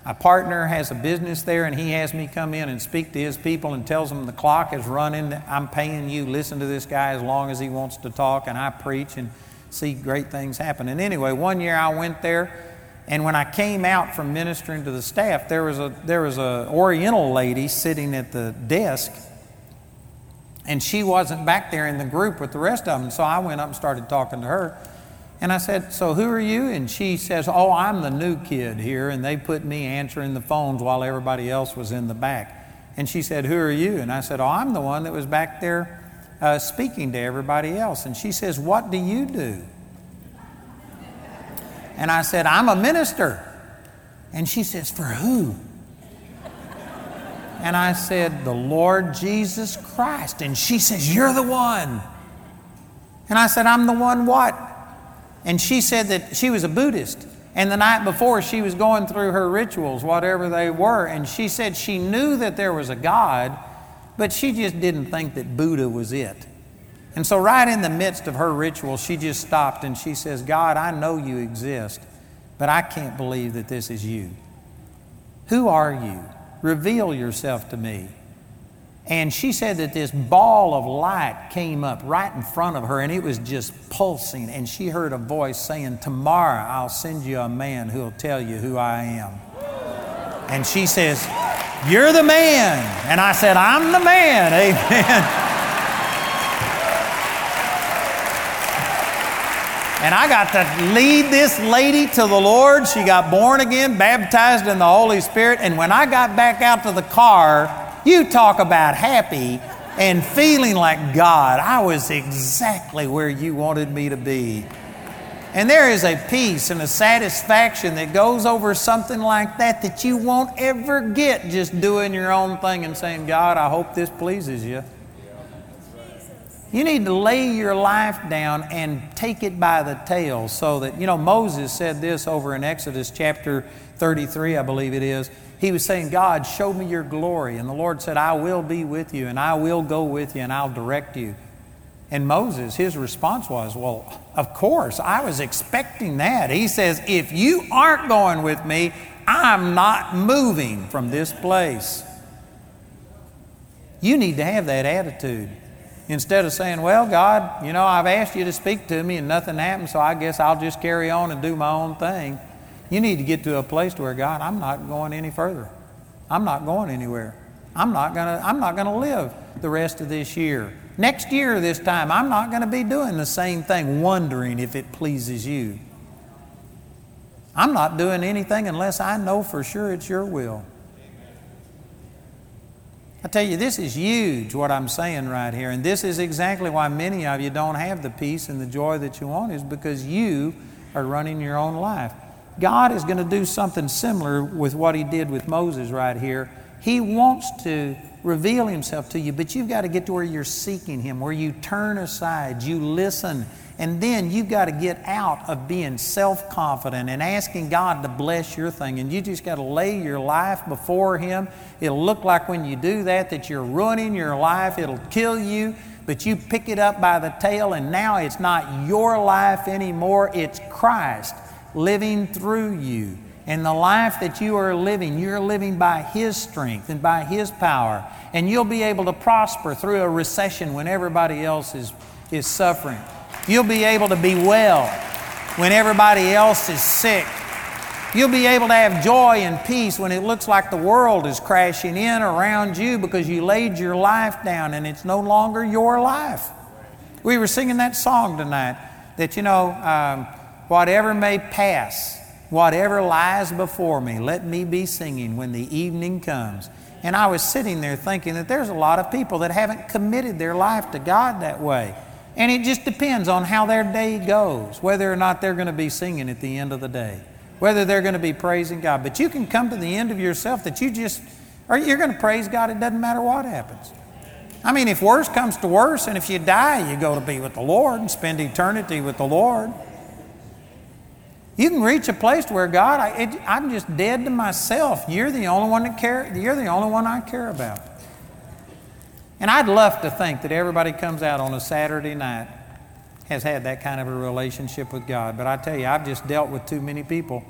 A partner has a business there, and he has me come in and speak to his people and tells them the clock is running. I'm paying you. Listen to this guy as long as he wants to talk, and I preach and see great things happen. And anyway, one year I went there, and when I came out from ministering to the staff, there was a there was a Oriental lady sitting at the desk and she wasn't back there in the group with the rest of them. So I went up and started talking to her. And I said, So who are you? And she says, Oh, I'm the new kid here. And they put me answering the phones while everybody else was in the back. And she said, Who are you? And I said, Oh, I'm the one that was back there uh, speaking to everybody else. And she says, What do you do? And I said, I'm a minister. And she says, For who? And I said, The Lord Jesus Christ. And she says, You're the one. And I said, I'm the one what? And she said that she was a Buddhist. And the night before, she was going through her rituals, whatever they were. And she said she knew that there was a God, but she just didn't think that Buddha was it. And so, right in the midst of her ritual, she just stopped and she says, God, I know you exist, but I can't believe that this is you. Who are you? Reveal yourself to me. And she said that this ball of light came up right in front of her and it was just pulsing. And she heard a voice saying, Tomorrow I'll send you a man who'll tell you who I am. And she says, You're the man. And I said, I'm the man. Amen. And I got to lead this lady to the Lord. She got born again, baptized in the Holy Spirit. And when I got back out to the car, you talk about happy and feeling like God. I was exactly where you wanted me to be. And there is a peace and a satisfaction that goes over something like that that you won't ever get just doing your own thing and saying, God, I hope this pleases you. You need to lay your life down and take it by the tail so that, you know, Moses said this over in Exodus chapter 33, I believe it is. He was saying, God, show me your glory. And the Lord said, I will be with you and I will go with you and I'll direct you. And Moses, his response was, Well, of course, I was expecting that. He says, If you aren't going with me, I'm not moving from this place. You need to have that attitude. Instead of saying, Well, God, you know, I've asked you to speak to me and nothing happened, so I guess I'll just carry on and do my own thing. You need to get to a place where, God, I'm not going any further. I'm not going anywhere. I'm not gonna, I'm not gonna live the rest of this year. Next year, this time, I'm not going to be doing the same thing, wondering if it pleases you. I'm not doing anything unless I know for sure it's your will. I tell you, this is huge what I'm saying right here. And this is exactly why many of you don't have the peace and the joy that you want, is because you are running your own life. God is going to do something similar with what He did with Moses right here. He wants to reveal Himself to you, but you've got to get to where you're seeking Him, where you turn aside, you listen, and then you've got to get out of being self confident and asking God to bless your thing. And you just got to lay your life before Him. It'll look like when you do that that you're ruining your life, it'll kill you. But you pick it up by the tail, and now it's not your life anymore, it's Christ living through you. And the life that you are living, you're living by His strength and by His power. And you'll be able to prosper through a recession when everybody else is, is suffering. You'll be able to be well when everybody else is sick. You'll be able to have joy and peace when it looks like the world is crashing in around you because you laid your life down and it's no longer your life. We were singing that song tonight that, you know, um, whatever may pass, whatever lies before me, let me be singing when the evening comes. And I was sitting there thinking that there's a lot of people that haven't committed their life to God that way. And it just depends on how their day goes, whether or not they're going to be singing at the end of the day, whether they're going to be praising God. But you can come to the end of yourself that you just, or you're going to praise God, it doesn't matter what happens. I mean, if worse comes to worse, and if you die, you go to be with the Lord and spend eternity with the Lord. You can reach a place where God, I, am just dead to myself. You're the only one that care. You're the only one I care about. And I'd love to think that everybody comes out on a Saturday night has had that kind of a relationship with God. But I tell you, I've just dealt with too many people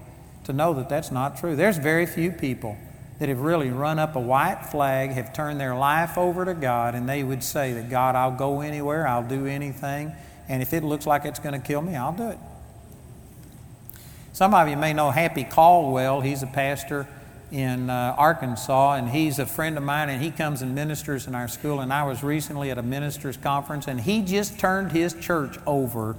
to know that that's not true. There's very few people that have really run up a white flag, have turned their life over to God, and they would say that, God, I'll go anywhere, I'll do anything, and if it looks like it's going to kill me, I'll do it. Some of you may know Happy Caldwell. He's a pastor in uh, Arkansas, and he's a friend of mine, and he comes and ministers in our school. And I was recently at a ministers' conference, and he just turned his church over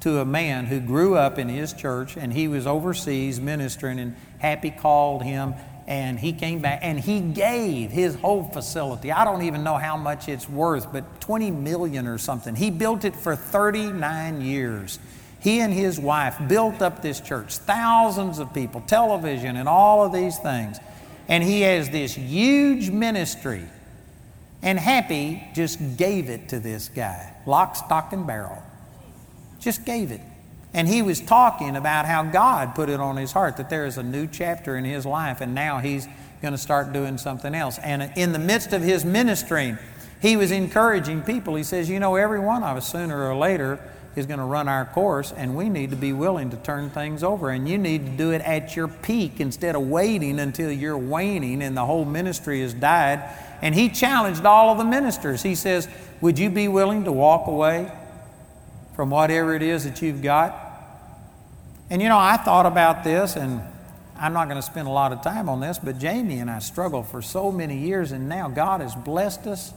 to a man who grew up in his church, and he was overseas ministering, and Happy called him. And he came back and he gave his whole facility. I don't even know how much it's worth, but 20 million or something. He built it for 39 years. He and his wife built up this church, thousands of people, television, and all of these things. And he has this huge ministry. And Happy just gave it to this guy, lock, stock, and barrel. Just gave it. And he was talking about how God put it on his heart that there is a new chapter in his life, and now he's going to start doing something else. And in the midst of his ministering, he was encouraging people. He says, You know, every one of us sooner or later is going to run our course, and we need to be willing to turn things over. And you need to do it at your peak instead of waiting until you're waning and the whole ministry has died. And he challenged all of the ministers. He says, Would you be willing to walk away from whatever it is that you've got? And you know, I thought about this, and I'm not going to spend a lot of time on this, but Jamie and I struggled for so many years, and now God has blessed us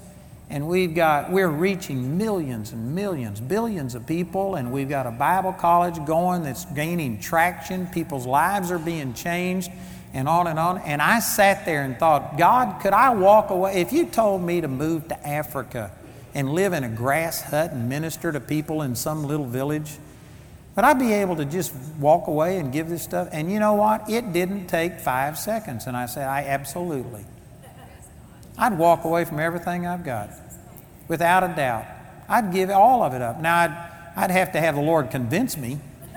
and we've got we're reaching millions and millions billions of people and we've got a bible college going that's gaining traction. People's lives are being changed and on and on. And i sat there and thought god could i walk away? If you told me to move to africa and live in a grass hut and minister to people in some little village would I'd be able to just walk away and give this stuff? And you know what? It didn't take five seconds. And i said i absolutely I'd walk away from everything I've got without a doubt. I'd give all of it up. Now, I'd, I'd have to have the Lord convince me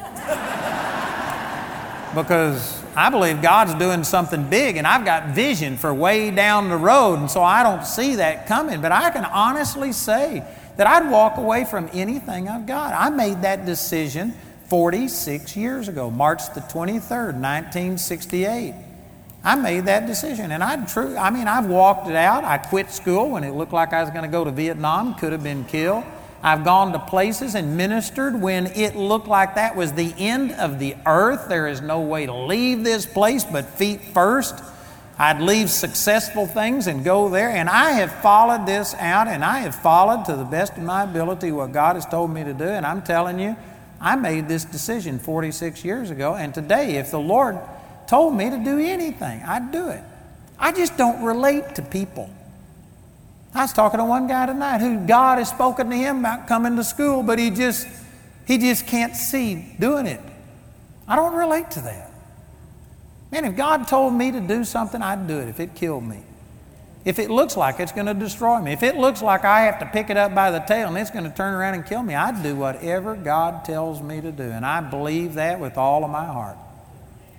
because I believe God's doing something big and I've got vision for way down the road, and so I don't see that coming. But I can honestly say that I'd walk away from anything I've got. I made that decision 46 years ago, March the 23rd, 1968. I made that decision. And I true I mean I've walked it out. I quit school when it looked like I was going to go to Vietnam, could have been killed. I've gone to places and ministered when it looked like that was the end of the earth. There is no way to leave this place but feet first. I'd leave successful things and go there. And I have followed this out and I have followed to the best of my ability what God has told me to do. And I'm telling you, I made this decision 46 years ago. And today, if the Lord told me to do anything, I'd do it. I just don't relate to people. I was talking to one guy tonight who God has spoken to him about coming to school, but he just he just can't see doing it. I don't relate to that. Man, if God told me to do something, I'd do it if it killed me. If it looks like it's going to destroy me, if it looks like I have to pick it up by the tail and it's going to turn around and kill me, I'd do whatever God tells me to do. And I believe that with all of my heart.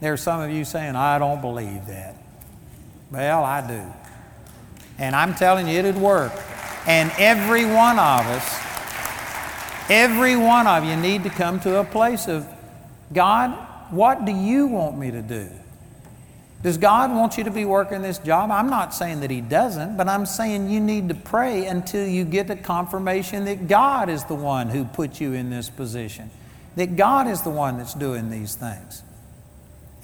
There are some of you saying, I don't believe that. Well, I do. And I'm telling you, it'd work. And every one of us, every one of you need to come to a place of, God, what do you want me to do? Does God want you to be working this job? I'm not saying that He doesn't, but I'm saying you need to pray until you get the confirmation that God is the one who put you in this position, that God is the one that's doing these things.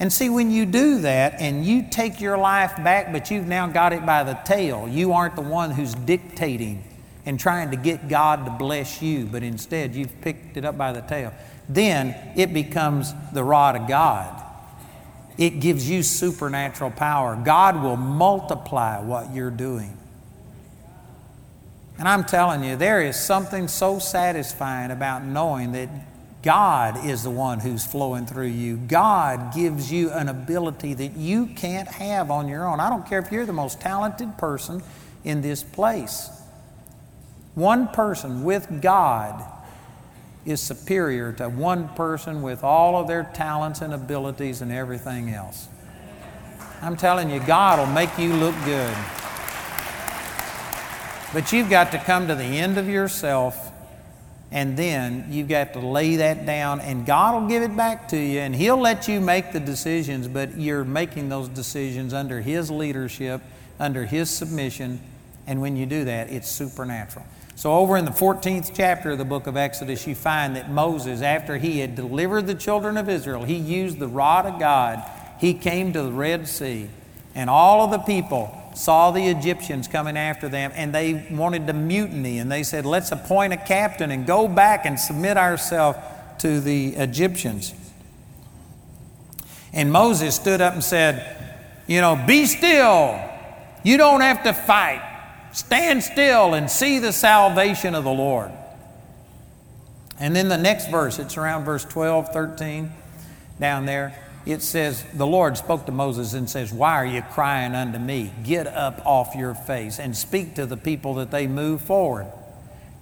And see, when you do that and you take your life back, but you've now got it by the tail, you aren't the one who's dictating and trying to get God to bless you, but instead you've picked it up by the tail, then it becomes the rod of God it gives you supernatural power. God will multiply what you're doing. And I'm telling you, there is something so satisfying about knowing that God is the one who's flowing through you. God gives you an ability that you can't have on your own. I don't care if you're the most talented person in this place. One person with God is superior to one person with all of their talents and abilities and everything else. I'm telling you, God will make you look good. But you've got to come to the end of yourself and then you've got to lay that down and God will give it back to you and He'll let you make the decisions, but you're making those decisions under His leadership, under His submission, and when you do that, it's supernatural. So, over in the 14th chapter of the book of Exodus, you find that Moses, after he had delivered the children of Israel, he used the rod of God. He came to the Red Sea, and all of the people saw the Egyptians coming after them, and they wanted to mutiny. And they said, Let's appoint a captain and go back and submit ourselves to the Egyptians. And Moses stood up and said, You know, be still. You don't have to fight. Stand still and see the salvation of the Lord. And then the next verse, it's around verse 12, 13, down there. It says, The Lord spoke to Moses and says, Why are you crying unto me? Get up off your face and speak to the people that they move forward.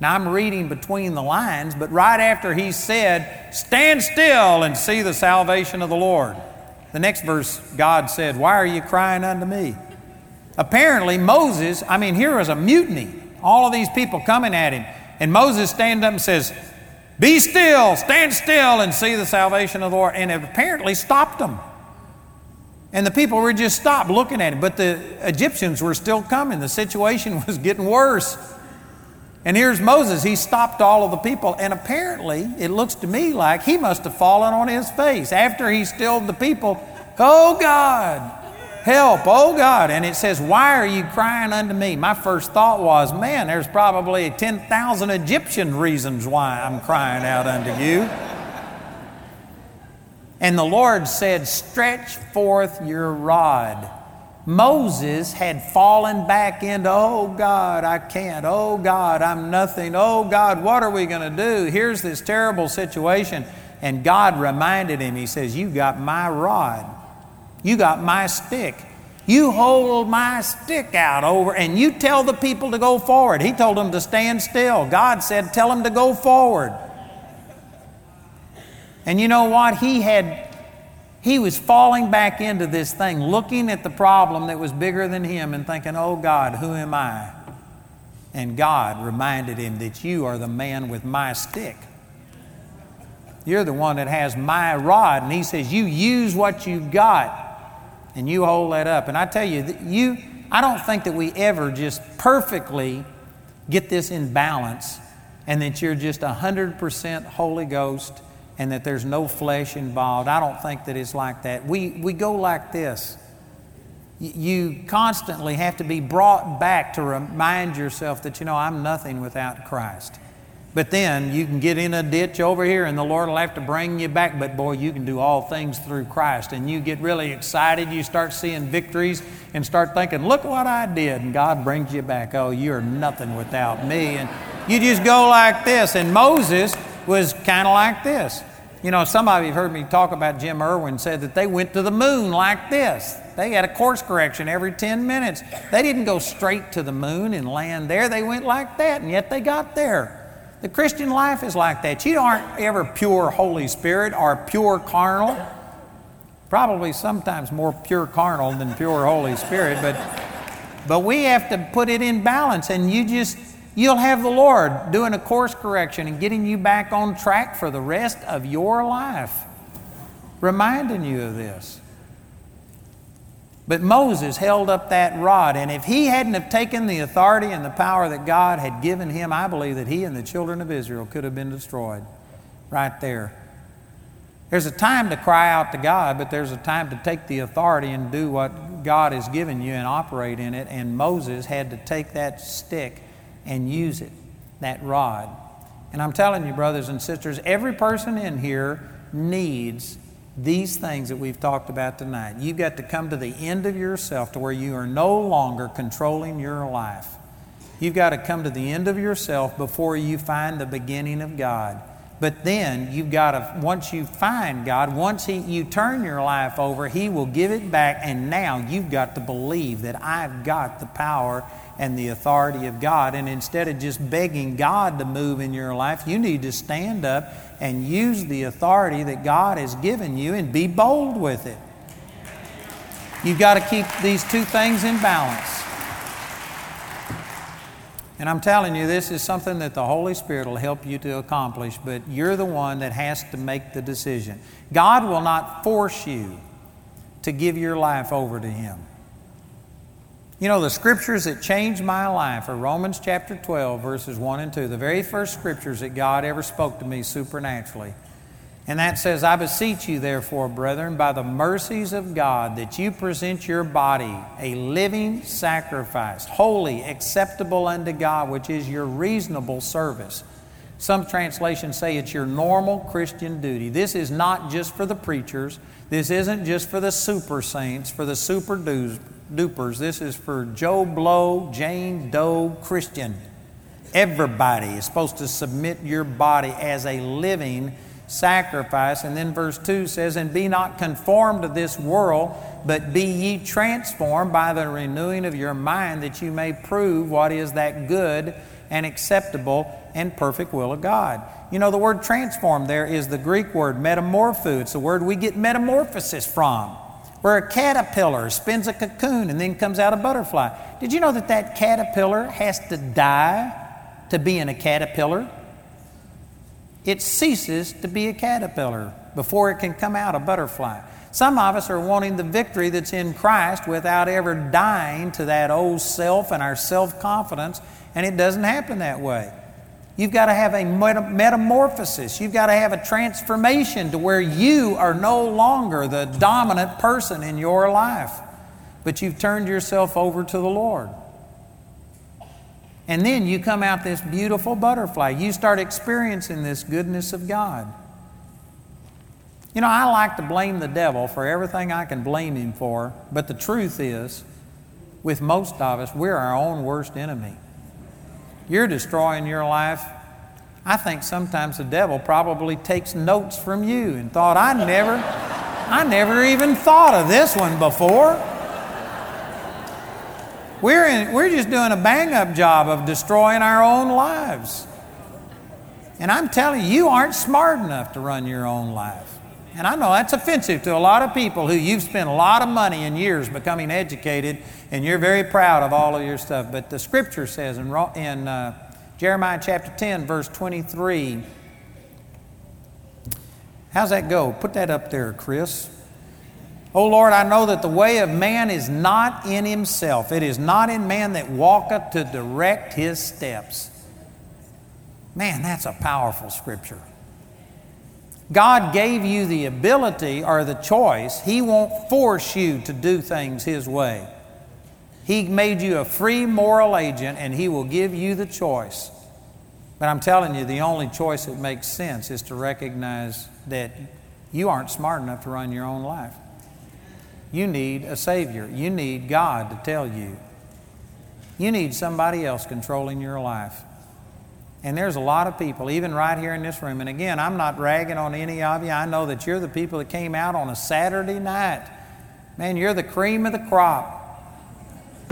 Now I'm reading between the lines, but right after he said, Stand still and see the salvation of the Lord. The next verse, God said, Why are you crying unto me? Apparently, Moses, I mean, here was a mutiny. All of these people coming at him. And Moses stands up and says, Be still, stand still, and see the salvation of the Lord. And it apparently stopped them. And the people were just stopped looking at him. But the Egyptians were still coming. The situation was getting worse. And here's Moses. He stopped all of the people. And apparently, it looks to me like he must have fallen on his face. After he stilled the people, Oh God, Help, oh God. And it says, Why are you crying unto me? My first thought was, Man, there's probably 10,000 Egyptian reasons why I'm crying out unto you. And the Lord said, Stretch forth your rod. Moses had fallen back into, Oh God, I can't. Oh God, I'm nothing. Oh God, what are we going to do? Here's this terrible situation. And God reminded him, He says, You got my rod. You got my stick. You hold my stick out over and you tell the people to go forward. He told them to stand still. God said, Tell them to go forward. And you know what? He had, he was falling back into this thing, looking at the problem that was bigger than him and thinking, Oh God, who am I? And God reminded him that you are the man with my stick. You're the one that has my rod. And he says, You use what you've got and you hold that up. And I tell you, you, I don't think that we ever just perfectly get this in balance and that you're just 100% Holy Ghost and that there's no flesh involved. I don't think that it's like that. We, we go like this. You constantly have to be brought back to remind yourself that, you know, I'm nothing without Christ. But then you can get in a ditch over here and the Lord will have to bring you back. But boy, you can do all things through Christ. And you get really excited. You start seeing victories and start thinking, look what I did. And God brings you back. Oh, you're nothing without me. And you just go like this. And Moses was kind of like this. You know, some of you heard me talk about Jim Irwin said that they went to the moon like this. They had a course correction every 10 minutes. They didn't go straight to the moon and land there. They went like that, and yet they got there. The Christian life is like that. You aren't ever pure Holy Spirit or pure carnal. Probably sometimes more pure carnal than pure Holy Spirit, but, but we have to put it in balance, and you just You'll have the Lord doing a course correction and getting you back on track for the rest of your life, reminding you of this. But Moses held up that rod, and if he hadn't have taken the authority and the power that God had given him, I believe that he and the children of Israel could have been destroyed right there. There's a time to cry out to God, but there's a time to take the authority and do what God has given you and operate in it. And Moses had to take that stick and use it, that rod. And I'm telling you, brothers and sisters, every person in here needs these things that we've talked about tonight. You've got to come to the end of yourself to where you are no longer controlling your life. You've got to come to the end of yourself before you find the beginning of God. But then you've got to, once you find God, once he, you turn your life over, He will give it back. And now you've got to believe that I've got the power and the authority of God. And instead of just begging God to move in your life, you need to stand up and use the authority that God has given you and be bold with it. You've got to keep these two things in balance. And I'm telling you, this is something that the Holy Spirit will help you to accomplish, but you're the one that has to make the decision. God will not force you to give your life over to Him. You know, the scriptures that changed my life are Romans chapter 12, verses 1 and 2, the very first scriptures that God ever spoke to me supernaturally. And that says, I beseech you, therefore, brethren, by the mercies of God, that you present your body a living sacrifice, holy, acceptable unto God, which is your reasonable service. Some translations say it's your normal Christian duty. This is not just for the preachers. This isn't just for the super saints, for the super dupers. This is for Joe Blow, Jane Doe, Christian. Everybody is supposed to submit your body as a living sacrifice. And then verse 2 says, And be not conformed to this world, but be ye transformed by the renewing of your mind, that you may prove what is that good and acceptable and perfect will of God. You know, the word transform there is the Greek word metamorpho. It's the word we get metamorphosis from where a caterpillar spins a cocoon and then comes out a butterfly. Did you know that that caterpillar has to die to be in a caterpillar? It ceases to be a caterpillar before it can come out a butterfly. Some of us are wanting the victory that's in Christ without ever dying to that old self and our self confidence, and it doesn't happen that way. You've got to have a metamorphosis. You've got to have a transformation to where you are no longer the dominant person in your life, but you've turned yourself over to the Lord. And then you come out this beautiful butterfly. You start experiencing this goodness of God. You know, I like to blame the devil for everything I can blame him for, but the truth is, with most of us, we're our own worst enemy. You're destroying your life. I think sometimes the devil probably takes notes from you and thought, I never, I never even thought of this one before. We're, in, we're just doing a bang up job of destroying our own lives. And I'm telling you, you aren't smart enough to run your own life. And I know that's offensive to a lot of people who you've spent a lot of money and years becoming educated, and you're very proud of all of your stuff. But the scripture says in, in uh, Jeremiah chapter 10, verse 23, how's that go? Put that up there, Chris. Oh Lord, I know that the way of man is not in himself. It is not in man that walketh to direct his steps. Man, that's a powerful scripture. God gave you the ability or the choice. He won't force you to do things His way. He made you a free moral agent and He will give you the choice. But I'm telling you, the only choice that makes sense is to recognize that you aren't smart enough to run your own life. You need a Savior. You need God to tell you. You need somebody else controlling your life. And there's a lot of people, even right here in this room. And again, I'm not ragging on any of you. I know that you're the people that came out on a Saturday night. Man, you're the cream of the crop.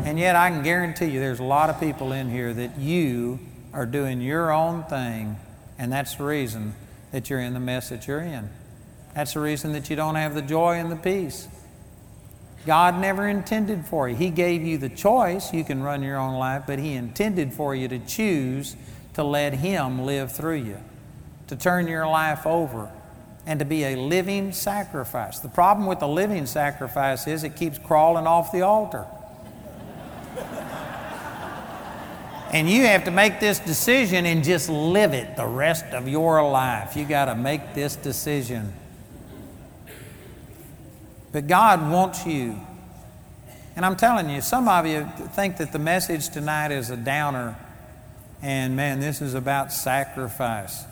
And yet, I can guarantee you there's a lot of people in here that you are doing your own thing, and that's the reason that you're in the mess that you're in. That's the reason that you don't have the joy and the peace. God never intended for you. He gave you the choice. You can run your own life, but He intended for you to choose to let Him live through you, to turn your life over, and to be a living sacrifice. The problem with the living sacrifice is it keeps crawling off the altar. and you have to make this decision and just live it the rest of your life. You got to make this decision. But God wants you. And I'm telling you, some of you think that the message tonight is a downer. And man, this is about sacrifice.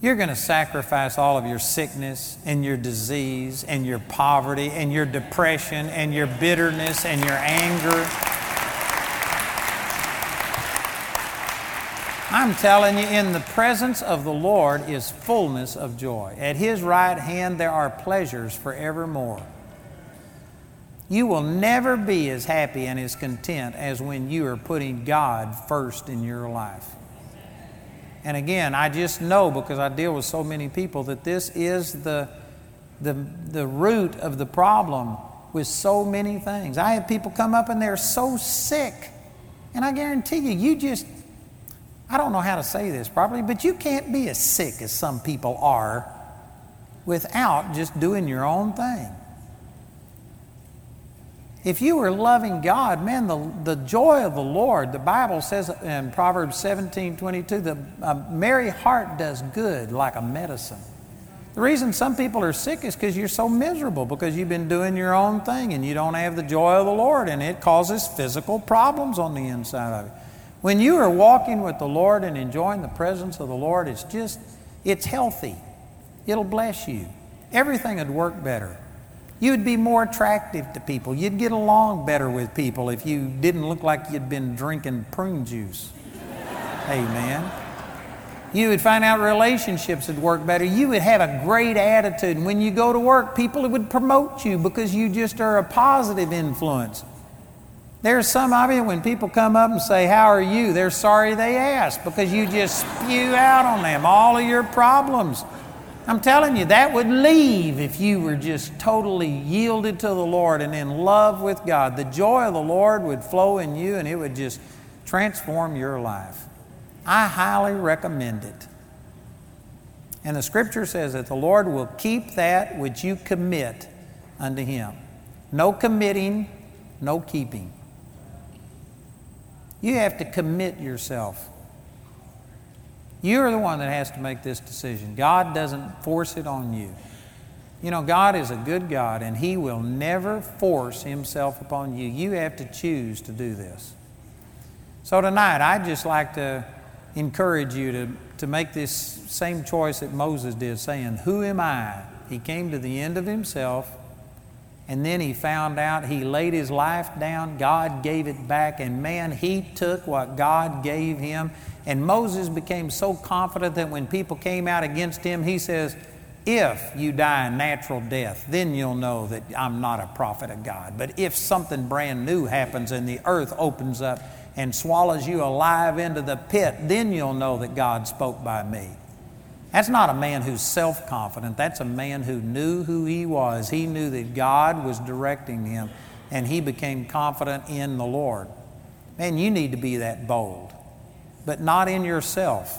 You're going to sacrifice all of your sickness and your disease and your poverty and your depression and your bitterness and your anger. I'm telling you, in the presence of the Lord is fullness of joy. At His right hand there are pleasures forevermore. You will never be as happy and as content as when you are putting God first in your life. And again, I just know because I deal with so many people that this is the, the, the root of the problem with so many things. I have people come up and they're so sick. And I guarantee you, you just I don't know how to say this properly, but you can't be as sick as some people are without just doing your own thing. If you are loving God, man, the, the joy of the Lord, the Bible says in Proverbs 17 22, the a merry heart does good like a medicine. The reason some people are sick is because you're so miserable, because you've been doing your own thing and you don't have the joy of the Lord, and it causes physical problems on the inside of you. When you are walking with the Lord and enjoying the presence of the Lord, it's just, it's healthy. It'll bless you. Everything would work better. You would be more attractive to people. You'd get along better with people if you didn't look like you'd been drinking prune juice. Amen. You would find out relationships would work better. You would have a great attitude. And when you go to work, people would promote you because you just are a positive influence. There's some of you, when people come up and say, How are you? they're sorry they asked because you just spew out on them all of your problems. I'm telling you, that would leave if you were just totally yielded to the Lord and in love with God. The joy of the Lord would flow in you and it would just transform your life. I highly recommend it. And the scripture says that the Lord will keep that which you commit unto Him. No committing, no keeping. You have to commit yourself. You're the one that has to make this decision. God doesn't force it on you. You know, God is a good God, and He will never force Himself upon you. You have to choose to do this. So tonight, I'd just like to encourage you to, to make this same choice that Moses did, saying, Who am I? He came to the end of himself and then he found out he laid his life down, God gave it back, and man, he took what God gave him. And Moses became so confident that when people came out against him, he says, If you die a natural death, then you'll know that I'm not a prophet of God. But if something brand new happens and the earth opens up and swallows you alive into the pit, then you'll know that God spoke by me. That's not a man who's self confident. That's a man who knew who he was. He knew that God was directing him, and he became confident in the Lord. Man, you need to be that bold, but not in yourself,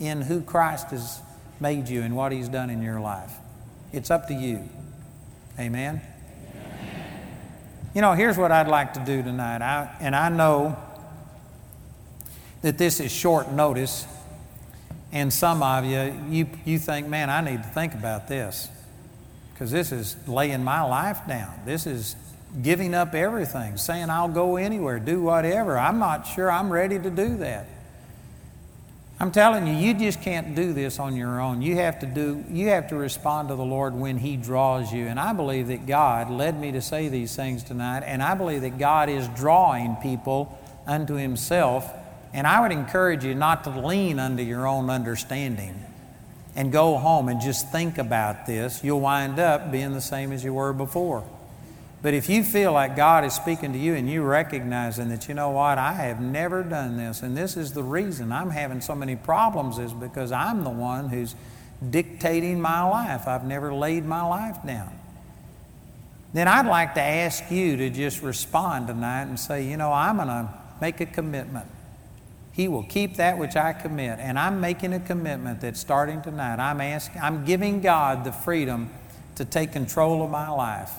in who Christ has made you and what he's done in your life. It's up to you. Amen? You know, here's what I'd like to do tonight. I, and I know that this is short notice. And some of you, you, you think, man, I need to think about this because this is laying my life down. This is giving up everything, saying I'll go anywhere, do whatever. I'm not sure I'm ready to do that. I'm telling you, you just can't do this on your own. You have to do you have to respond to the Lord when he draws you. And I believe that God led me to say these things tonight, and I believe that God is drawing people unto himself. And I would encourage you not to lean under your own understanding and go home and just think about this. You'll wind up being the same as you were before. But if you feel like God is speaking to you and you recognizing that, you know what, I have never done this, and this is the reason I'm having so many problems, is because I'm the one who's dictating my life. I've never laid my life down. Then I'd like to ask you to just respond tonight and say, you know, I'm going to make a commitment. He will keep that which I commit. And I'm making a commitment that starting tonight, I'm asking, I'm giving God the freedom to take control of my life.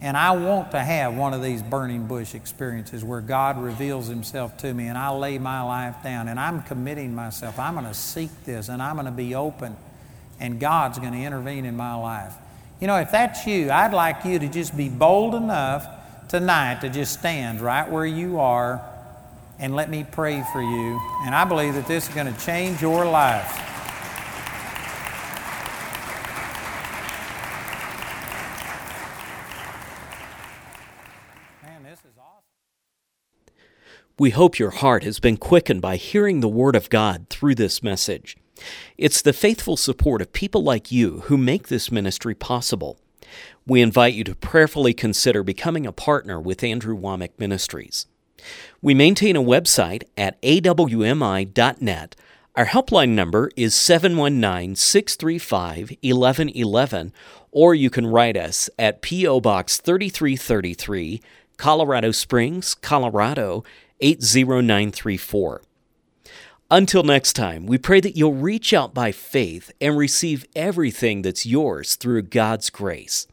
And I want to have one of these burning bush experiences where God reveals Himself to me and I lay my life down and I'm committing myself. I'm going to seek this and I'm going to be open and God's going to intervene in my life. You know, if that's you, I'd like you to just be bold enough tonight to just stand right where you are and let me pray for you. And I believe that this is going to change your life. We hope your heart has been quickened by hearing the Word of God through this message. It's the faithful support of people like you who make this ministry possible. We invite you to prayerfully consider becoming a partner with Andrew Wommack Ministries. We maintain a website at awmi.net. Our helpline number is 719 635 1111, or you can write us at P.O. Box 3333, Colorado Springs, Colorado 80934. Until next time, we pray that you'll reach out by faith and receive everything that's yours through God's grace.